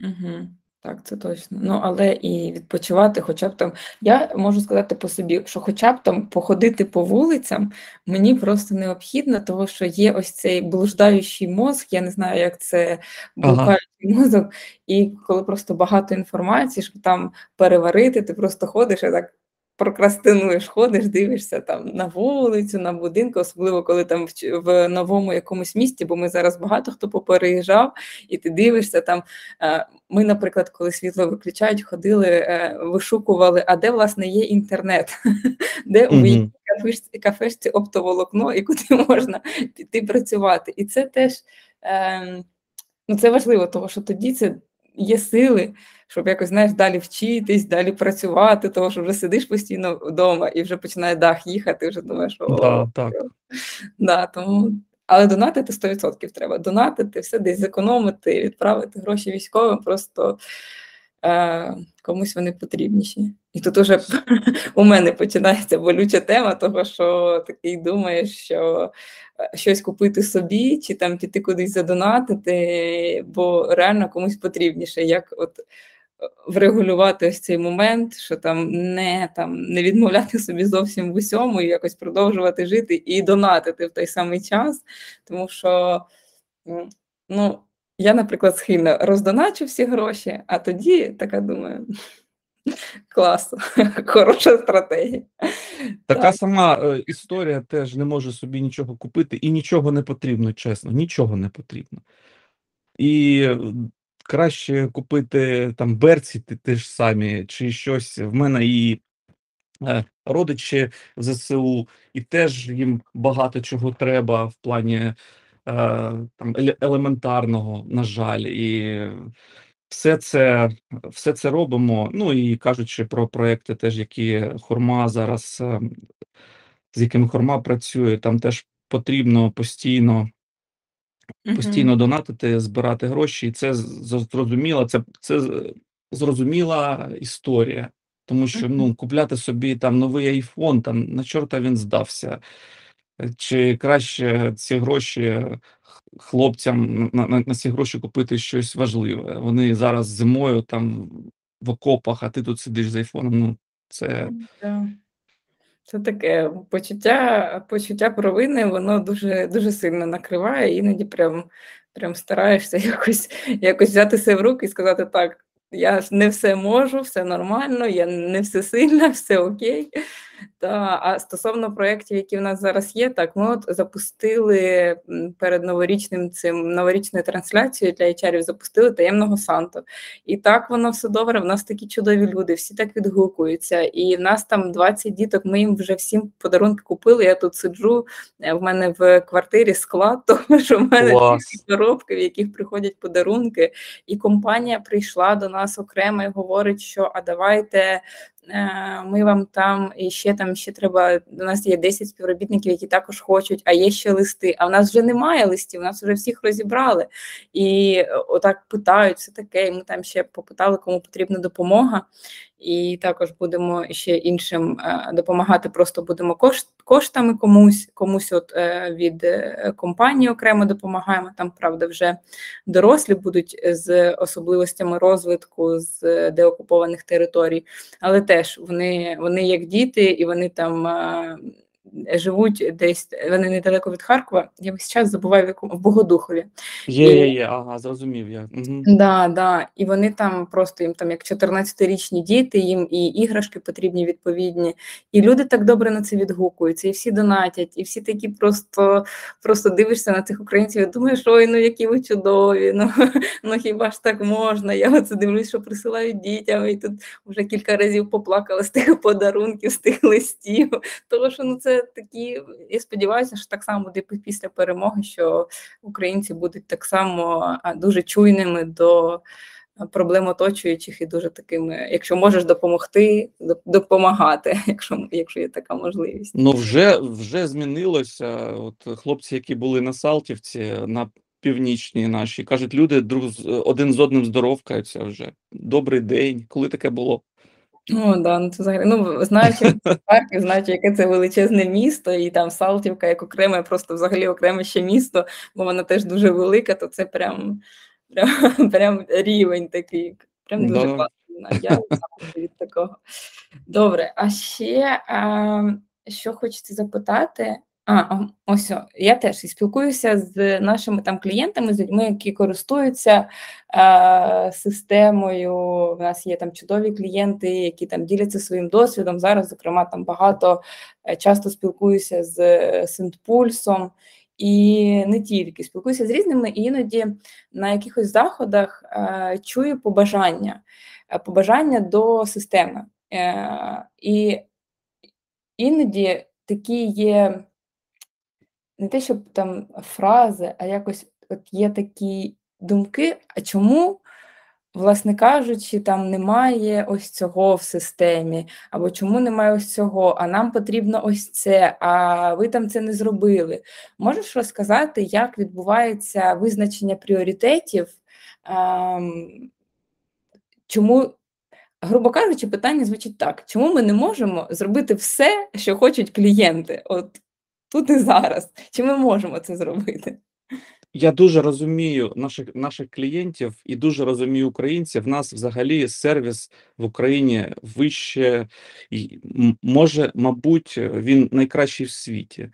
[SPEAKER 1] Угу. Так, це точно. Ну, але і відпочивати, хоча б там. Я можу сказати по собі, що хоча б там походити по вулицям мені просто необхідно, тому що є ось цей блуждаючий мозк, я не знаю, як це
[SPEAKER 2] Ага.
[SPEAKER 1] мозок, і коли просто багато інформації, щоб там переварити, ти просто ходиш і так прокрастинуєш, ходиш, дивишся там на вулицю, на будинку, особливо коли там в, в новому якомусь місті, бо ми зараз багато хто попереїжджав, і ти дивишся там. е, Ми, наприклад, коли світло виключають, ходили, е, вишукували, а де власне є інтернет, де у кафешці, кафешці оптоволокно і куди можна піти працювати. І це теж ем, ну, це важливо, тому що тоді це є сили, щоб якось знаєш, далі вчитись, далі працювати, тому що вже сидиш постійно вдома і вже починає дах їхати, вже думаєш, о,
[SPEAKER 2] Да, так.
[SPEAKER 1] Да, тому... Але донатити 100% треба. Донатити, все десь зекономити, відправити гроші військовим, просто е, комусь вони потрібніші. І тут уже у мене починається болюча тема, того що такий думаєш, що е, щось купити собі, чи там піти кудись задонатити, бо реально комусь потрібніше. Як от врегулювати ось цей момент, що там не там не відмовляти собі зовсім в усьому, і якось продовжувати жити і донатити в той самий час. Тому що ну, я, наприклад, схильна роздоначу всі гроші, а тоді така думаю. Клас, хороша стратегія.
[SPEAKER 2] Така
[SPEAKER 1] Так.
[SPEAKER 2] сама е, історія теж не може собі нічого купити, і нічого не потрібно, чесно, нічого не потрібно. І краще купити там берці, ті ж самі, чи щось. В мене і е, родичі в ЗСУ, і теж їм багато чого треба в плані е, там елементарного, на жаль, і все це, все це робимо. Ну і кажучи про проекти, теж які Хурма зараз, е, з якими Хурма працює, там теж потрібно постійно постійно донатити, збирати гроші, і це зрозуміло, це, це зрозуміла історія. Тому що ну, купляти собі там новий айфон, там на чорта він здався. Е, Чи краще ці гроші хлопцям на, на, на ці гроші купити щось важливе? Вони зараз зимою там в окопах, а ти тут сидиш з айфоном. Ну, це.
[SPEAKER 1] Це таке почуття, почуття провини, воно дуже, дуже сильно накриває, іноді прям, прям стараєшся якось, якось взяти себе в руки і сказати так. Я не все можу, все нормально, я не всесильна, все окей. Та, а стосовно проєктів, які в нас зараз є, так ми от запустили перед новорічним цим новорічною трансляцією для HR запустили таємного Санту. І так воно все добре. В нас такі чудові люди, всі так відгукуються. І в нас там 20 діток. Ми їм вже всім подарунки купили. Я тут сиджу. Е, в мене в квартирі склад, тому що в мене коробки, в яких приходять подарунки. І компанія прийшла до нас окремо і говорить, що а давайте ми вам там і ще там ще треба. У нас є 10 співробітників, які також хочуть, а є ще листи. А в нас вже немає листів, у нас вже всіх розібрали. І отак питають все таке. І ми там ще попитали, кому потрібна допомога і також будемо ще іншим е, допомагати. Просто будемо коштами комусь, комусь от е, від е, компанії окремо допомагаємо. Там правда вже дорослі будуть з особливостями розвитку з деокупованих територій, але теж вони, вони як діти, і вони там живуть десь, вони недалеко від Харкова. Я весь час забуваю в якому в Богодухові.
[SPEAKER 2] Є, і, є, є, ага, зрозумів я. Угу.
[SPEAKER 1] Да, да. І вони там просто їм там як 14-річні діти, їм і іграшки потрібні відповідні. І люди так добре на це відгукуються, і всі донатять, і всі такі просто просто дивишся на цих українців і думаєш, ой, ну які ви чудові, ну ну хіба ж так можна? Я оце дивлюсь, що присилають дітям, і тут вже кілька разів поплакала з тих подарунків, з тих листів. Тому що ну це такі, я сподіваюся, що так само буде після перемоги, що українці будуть так само дуже чуйними до проблем оточуючих і дуже такими, якщо можеш допомогти, допомагати, якщо якщо є така можливість.
[SPEAKER 2] Ну вже вже змінилося. От хлопці, які були на Салтівці, на північній наші кажуть, люди друг один з одним здоровкаються вже. Добрий день, коли таке було.
[SPEAKER 1] Ну да, ну це взагалі. Ну, знаючи Харків, знаючи, яке це величезне місто, і там Салтівка як окреме, просто взагалі окреме ще місто, бо вона теж дуже велика, то це прям прям, прям рівень такий. Прям дуже да. класно. Я від такого. Добре, а ще а, що хочете запитати? А, ось я теж і спілкуюся з нашими там клієнтами, з людьми, які користуються е, системою. У нас є там чудові клієнти, які там діляться своїм досвідом. Зараз, зокрема, там багато е, часто спілкуюся з е, Синтпульсом. І не тільки спілкуюся з різними, і іноді на якихось заходах е, чую побажання, е, побажання до системи. Е, І іноді такі є не те, щоб там фрази, а якось от є такі думки, а чому, власне кажучи, там немає ось цього в системі, або чому немає ось цього, а нам потрібно ось це, а ви там це не зробили. Можеш розказати, як відбувається визначення пріоритетів? Чому Грубо кажучи, питання звучить так: чому ми не можемо зробити все, що хочуть клієнти? От тут і зараз. Чи ми можемо це зробити?
[SPEAKER 2] Я дуже розумію наших наших клієнтів і дуже розумію українців. В нас взагалі сервіс в Україні вище і може, мабуть, він найкращий в світі.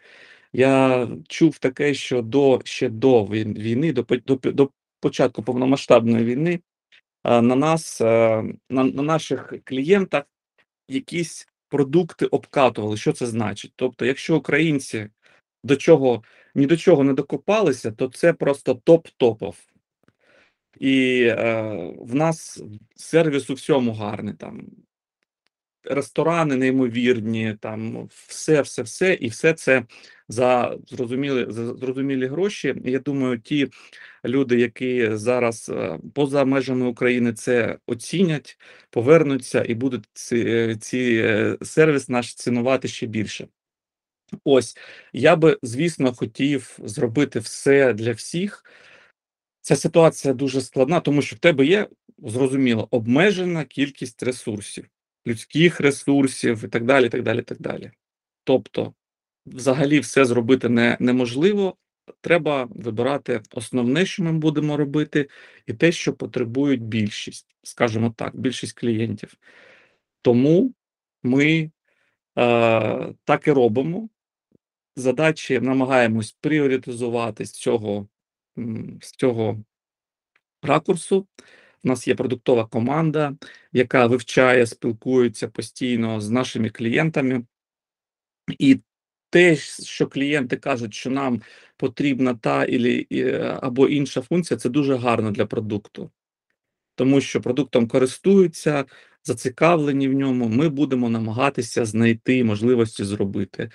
[SPEAKER 2] Я чув таке, що до ще до війни, до до, до початку повномасштабної війни, на нас, на, на наших клієнтах якісь продукти обкатували. Що це значить? Тобто, якщо українці до чого ні до чого не докопалися, то це просто топ-топов. І е, в нас сервіс у всьому гарний. Там ресторани неймовірні, там все, все, все, і все це за зрозумілі за зрозумілі гроші. Я думаю, ті люди, які зараз е, поза межами України це оцінять, повернуться і будуть ці, е, ці е, сервіс наш цінувати ще більше. Ось я би, звісно, хотів зробити все для всіх. Ця ситуація дуже складна, тому що в тебе є зрозуміло обмежена кількість ресурсів, людських ресурсів і так далі. так далі, так далі. Тобто, взагалі, все зробити не, неможливо. Треба вибирати основне, що ми будемо робити, і те, що потребують більшість, скажімо так, більшість клієнтів. Тому ми е, так і робимо задачі намагаємось пріоритизувати з цього з цього ракурсу. У нас є продуктова команда, яка вивчає, спілкується постійно з нашими клієнтами. І те, що клієнти кажуть, що нам потрібна та або інша функція, це дуже гарно для продукту, тому що продуктом користуються, зацікавлені в ньому. Ми будемо намагатися знайти можливості зробити.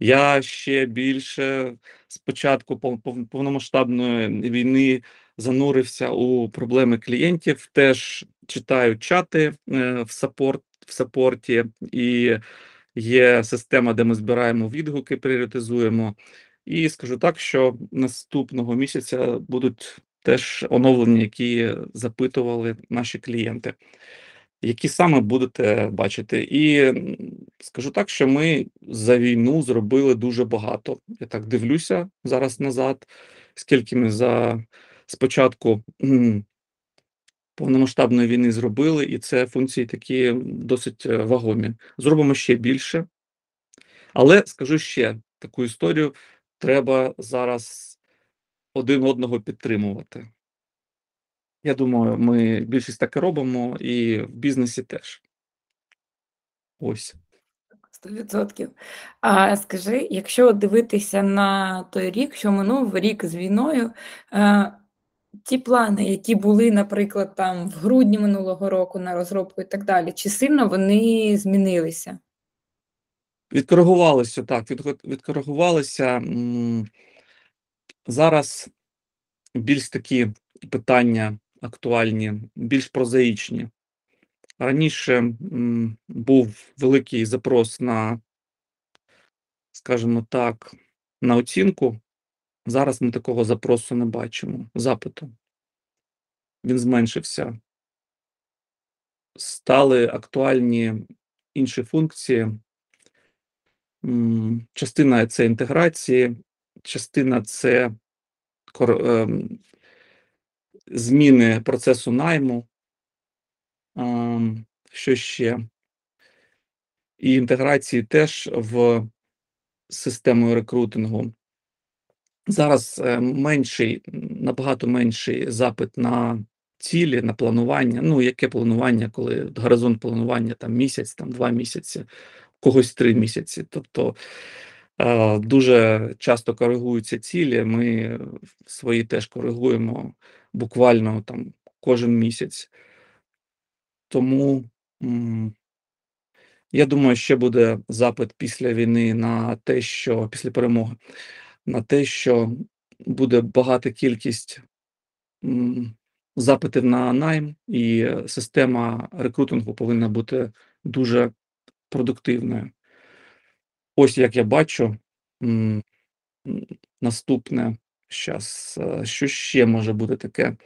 [SPEAKER 2] Я ще більше з початку повномасштабної війни занурився у проблеми клієнтів. Теж читаю чати е, в саппорт, в саппорті, і є система, де ми збираємо відгуки, пріоритизуємо. І скажу так, що наступного місяця будуть теж оновлення, які запитували наші клієнти які саме будете бачити. І скажу так, що ми за війну зробили дуже багато. Я так дивлюся зараз назад, скільки ми за спочатку повномасштабної війни зробили, і це функції такі досить е, вагомі. Зробимо ще більше. Але скажу ще таку історію: треба зараз один одного підтримувати. Я думаю, ми більшість так і робимо, і в бізнесі теж. Ось.
[SPEAKER 1] 100%. А скажи, якщо дивитися на той рік, що минув рік з війною, е, ті плани, які були, наприклад, там в грудні минулого року на розробку і так далі, чи сильно вони змінилися?
[SPEAKER 2] Відкоригувалися так, відкоригувалися. Зараз більш такі питання актуальні, більш прозаїчні. Раніше був великий запрос на, скажімо так, на оцінку. Зараз ми такого запросу не бачимо. Запиту. Він зменшився. Стали актуальні інші функції. Частина це інтеграції, частина це ем, зміни процесу найму, що ще? І інтеграції теж в систему рекрутингу. Зараз е, менший, набагато менший запит на цілі, на планування. Ну, яке планування, коли горизонт планування там місяць, там два місяці, когось три місяці. Тобто е, дуже часто коригуються цілі. Ми свої теж коригуємо буквально там кожен місяць. Тому я думаю, ще буде запит після війни на те, що після перемоги, на те, що буде багата кількість запитів на найм, і система рекрутингу повинна бути дуже продуктивною. Ось як я бачу, наступне щас, е, що ще може бути таке?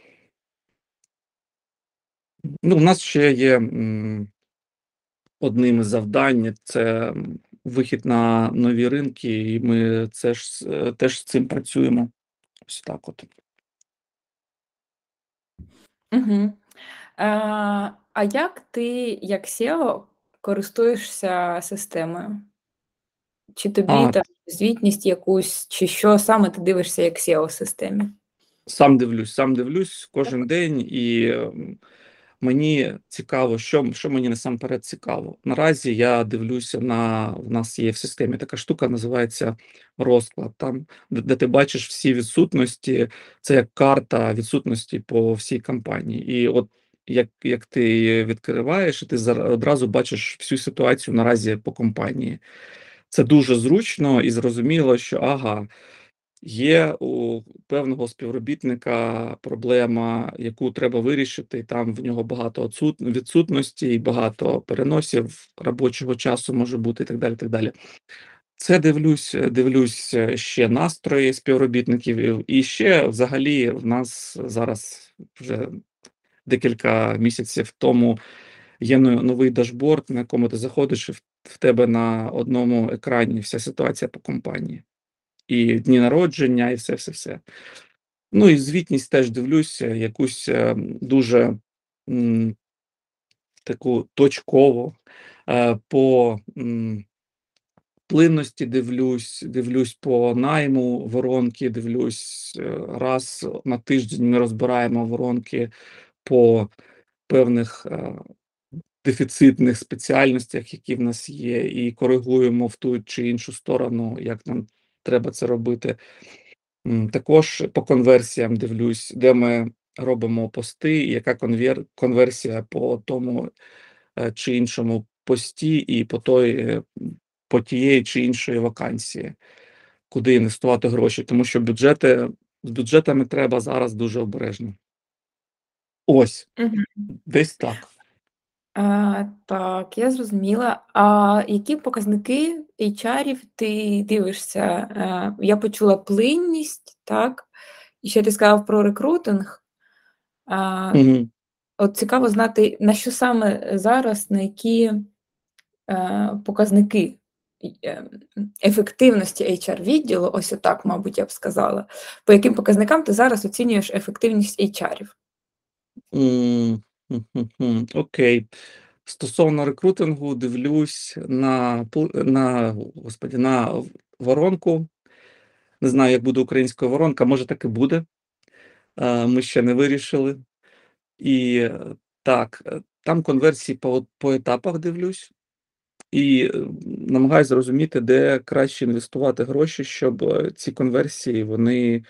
[SPEAKER 2] Ну, у нас ще є одним із завдань це вихід на нові ринки, і ми це ж е, теж з цим працюємо. Ось так от.
[SPEAKER 1] Угу. А, а як ти, як SEO, користуєшся системою? Чи тобі
[SPEAKER 2] А,
[SPEAKER 1] там звітність якусь, чи що саме ти дивишся як SEO в системі?
[SPEAKER 2] Сам дивлюсь, сам дивлюсь кожен день, і мені цікаво, що що мені насамперед цікаво. Наразі я дивлюся на в нас є в системі така штука, називається розклад. Там, де, ти бачиш всі відсутності, це як карта відсутності по всій компанії. І от як як ти відкриваєш, ти одразу бачиш всю ситуацію наразі по компанії. Це дуже зручно і зрозуміло, що ага. Є у певного співробітника проблема, яку треба вирішити, і там в нього багато відсутностей, багато переносів робочого часу може бути і так далі. так далі. Це дивлюсь, дивлюсь ще настрої співробітників, і ще взагалі в нас зараз вже декілька місяців тому є новий дашборд, на якому ти заходиш, і в тебе на одному екрані вся ситуація по компанії і дні народження, і все, все, все. Ну і звітність теж дивлюся, якусь е, дуже м, таку точкову е, по м, плинності дивлюсь, дивлюсь по найму воронки, дивлюсь е, раз на тиждень ми розбираємо воронки по певних, дефіцитних спеціальностях, які в нас є, і коригуємо в ту чи іншу сторону, як нам треба це робити. Також по конверсіям дивлюсь, де ми робимо пости, яка конвер конверсія по тому, е, чи іншому пості, і по той, е, по тієї чи іншої вакансії, куди інвестувати гроші, тому що бюджети з бюджетами треба зараз дуже обережно. Ось,
[SPEAKER 1] Мгм.
[SPEAKER 2] десь так.
[SPEAKER 1] А, так, я зрозуміла. А які показники HR-ів ти дивишся? Е, я почула плинність, так? І ще ти сказав про рекрутинг. А,
[SPEAKER 2] Мгм.
[SPEAKER 1] от цікаво знати, на що саме зараз, на які е, показники і, е, ефективності HR-відділу, ось отак, мабуть, я б сказала. По яким показникам ти зараз оцінюєш ефективність HR-ів?
[SPEAKER 2] М, окей. Стосовно рекрутингу, дивлюсь на на, господи, на воронку. Не знаю, як буде українською воронка, може, так і буде. Е, ми ще не вирішили. І е, так, е, там конверсії по по етапах дивлюсь і, намагаюсь зрозуміти, де краще інвестувати гроші, щоб, ці конверсії вони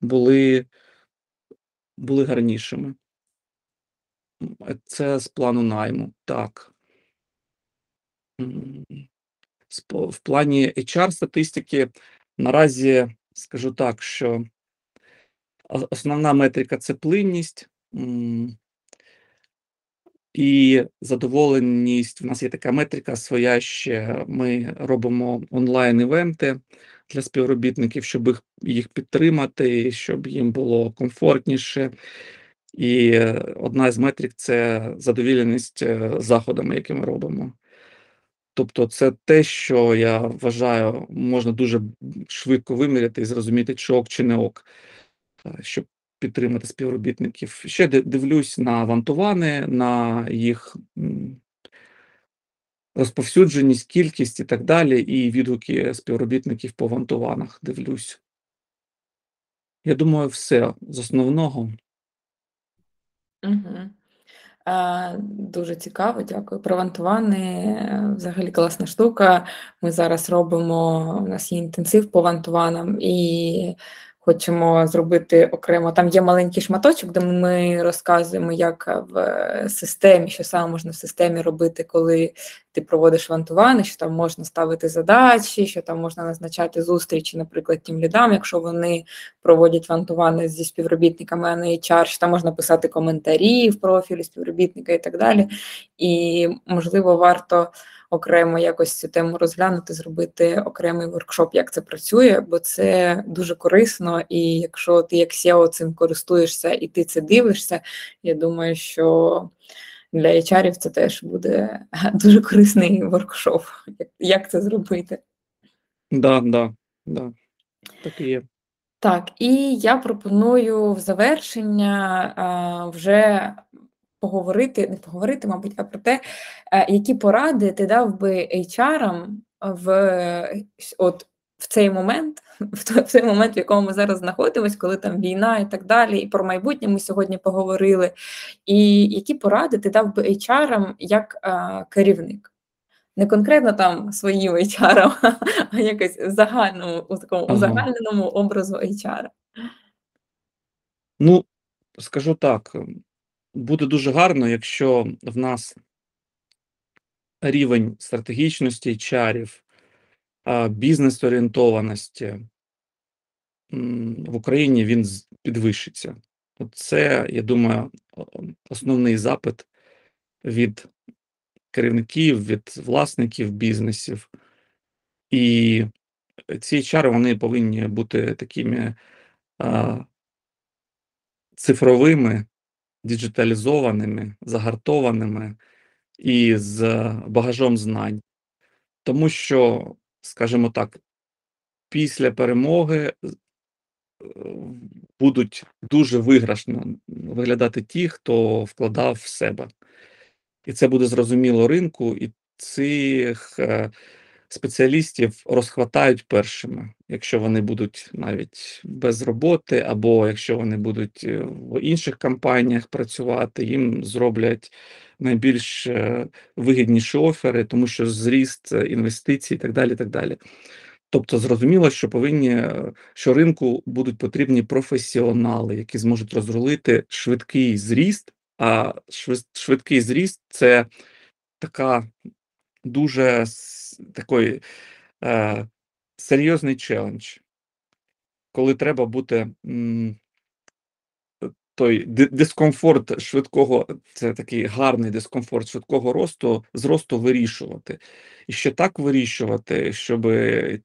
[SPEAKER 2] були були гарнішими. Це з плану найму, так. В плані HR-статистики наразі скажу так, що основна метрика- це плинність, і задоволеність. В нас є така метрика своя ще. Ми робимо онлайн-івенти для співробітників, щоб їх їх підтримати, щоб їм було комфортніше. І, е, одна з метрик- це задоволеність, е, заходами, які ми робимо. Тобто це те, що я вважаю, можна дуже швидко виміряти і зрозуміти, чи ок, чи не ок, е, щоб підтримати співробітників. Ще дивлюсь на вантувани, на їх, розповсюдженість, кількість і так далі, і відгуки співробітників по вантуванах дивлюсь. Я думаю, все з основного.
[SPEAKER 1] Мгм. Е, дуже цікаво, дякую. Про вантувани, е, взагалі класна штука. Ми зараз робимо, у нас є інтенсив по вантуванам і хочемо зробити окремо. Там є маленький шматочок, де ми розказуємо, як в системі, що саме можна в системі робити, коли ти проводиш вантувани, що там можна ставити задачі, що там можна назначати зустрічі, наприклад, тімлідам, якщо вони проводять вантувани зі співробітниками, а не HR, що там можна писати коментарі в профілі співробітника і так далі. І, можливо, варто окремо якось цю тему розглянути, зробити окремий воркшоп, як це працює, бо це дуже корисно. І якщо ти як SEO цим користуєшся і ти це дивишся, я думаю, що для HR це теж буде дуже корисний воркшоп, як, це зробити.
[SPEAKER 2] Да, да, да. Так і є.
[SPEAKER 1] Так, і я пропоную в завершення а, вже поговорити, не поговорити, мабуть, а про те, які поради ти дав би HR-ам в от в цей момент, в той момент, в якому ми зараз знаходимося, коли там війна і так далі, і про майбутнє ми сьогодні поговорили. І які поради ти дав би HR-ам як а, керівник? Не конкретно там своїм HR, а якось загальному у такому
[SPEAKER 2] Ага.
[SPEAKER 1] узагальненому образу HR.
[SPEAKER 2] Ну, скажу так, ем, буде дуже гарно, якщо в нас рівень стратегічності а, бізнес-орієнтованості в Україні він підвищиться. Це, я думаю, основний запит від керівників, від власників бізнесів. І ці HR, вони повинні бути такими, а цифровими, діджиталізованими, загартованими і з багажом знань. Тому що, скажімо так, після перемоги е, будуть дуже виграшно виглядати ті, хто вкладав в себе. І це буде зрозуміло ринку, і цих, е, спеціалістів розхватають першими, якщо вони будуть навіть без роботи, або якщо вони будуть е, в інших компаніях працювати, їм зроблять найбільш е, вигідніші офери, тому що зріст е, інвестицій і так далі. так далі. Тобто зрозуміло, що повинні що ринку будуть потрібні професіонали, які зможуть розрулити швидкий зріст. А швидкий зріст це така дуже такий е, серйозний челендж, коли треба бути м, той дискомфорт швидкого, це такий гарний дискомфорт швидкого росту, зросту вирішувати. І ще так вирішувати, щоб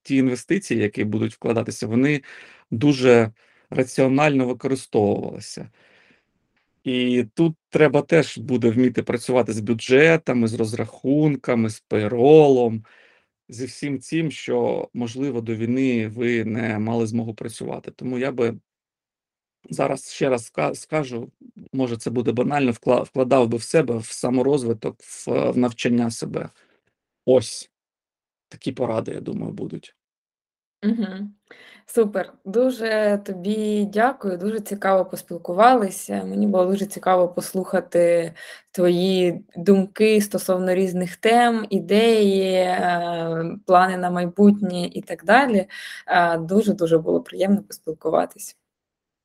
[SPEAKER 2] ті інвестиції, які будуть вкладатися, вони дуже раціонально використовувалися. І тут треба теж буде вміти працювати з бюджетами, з розрахунками, з пейролом, зі всім цим, що, можливо, до війни ви не мали змогу працювати. Тому я би зараз ще раз скажу, може, це буде банально, вкладав би в себе в саморозвиток, в навчання себе. Ось такі поради, я думаю, будуть.
[SPEAKER 1] Угу. Супер. Дуже тобі дякую. Дуже цікаво поспілкувалися. Мені було дуже цікаво послухати твої думки стосовно різних тем, ідеї, е, плани на майбутнє і так далі. Дуже дуже було приємно поспілкуватися.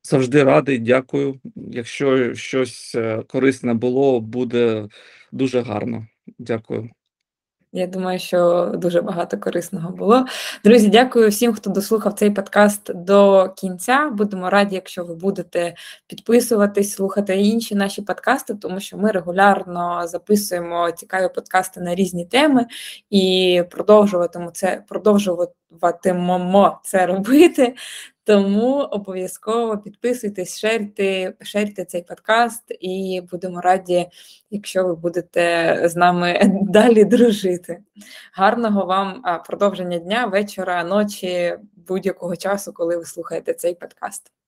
[SPEAKER 2] Завжди радий, дякую. Якщо щось е, корисне було, буде дуже гарно. Дякую.
[SPEAKER 1] Я думаю, що дуже багато корисного було. Друзі, дякую всім, хто дослухав цей подкаст до кінця. Будемо раді, якщо ви будете підписуватись, слухати інші наші подкасти, тому що ми регулярно записуємо цікаві подкасти на різні теми і продовжуватимемо це продовжуватимемо це робити. Тому обов'язково підписуйтесь, шерте, шерте цей подкаст, і будемо раді, якщо ви будете з нами далі дружити. Гарного вам продовження дня, вечора, ночі, будь-якого часу, коли ви слухаєте цей подкаст.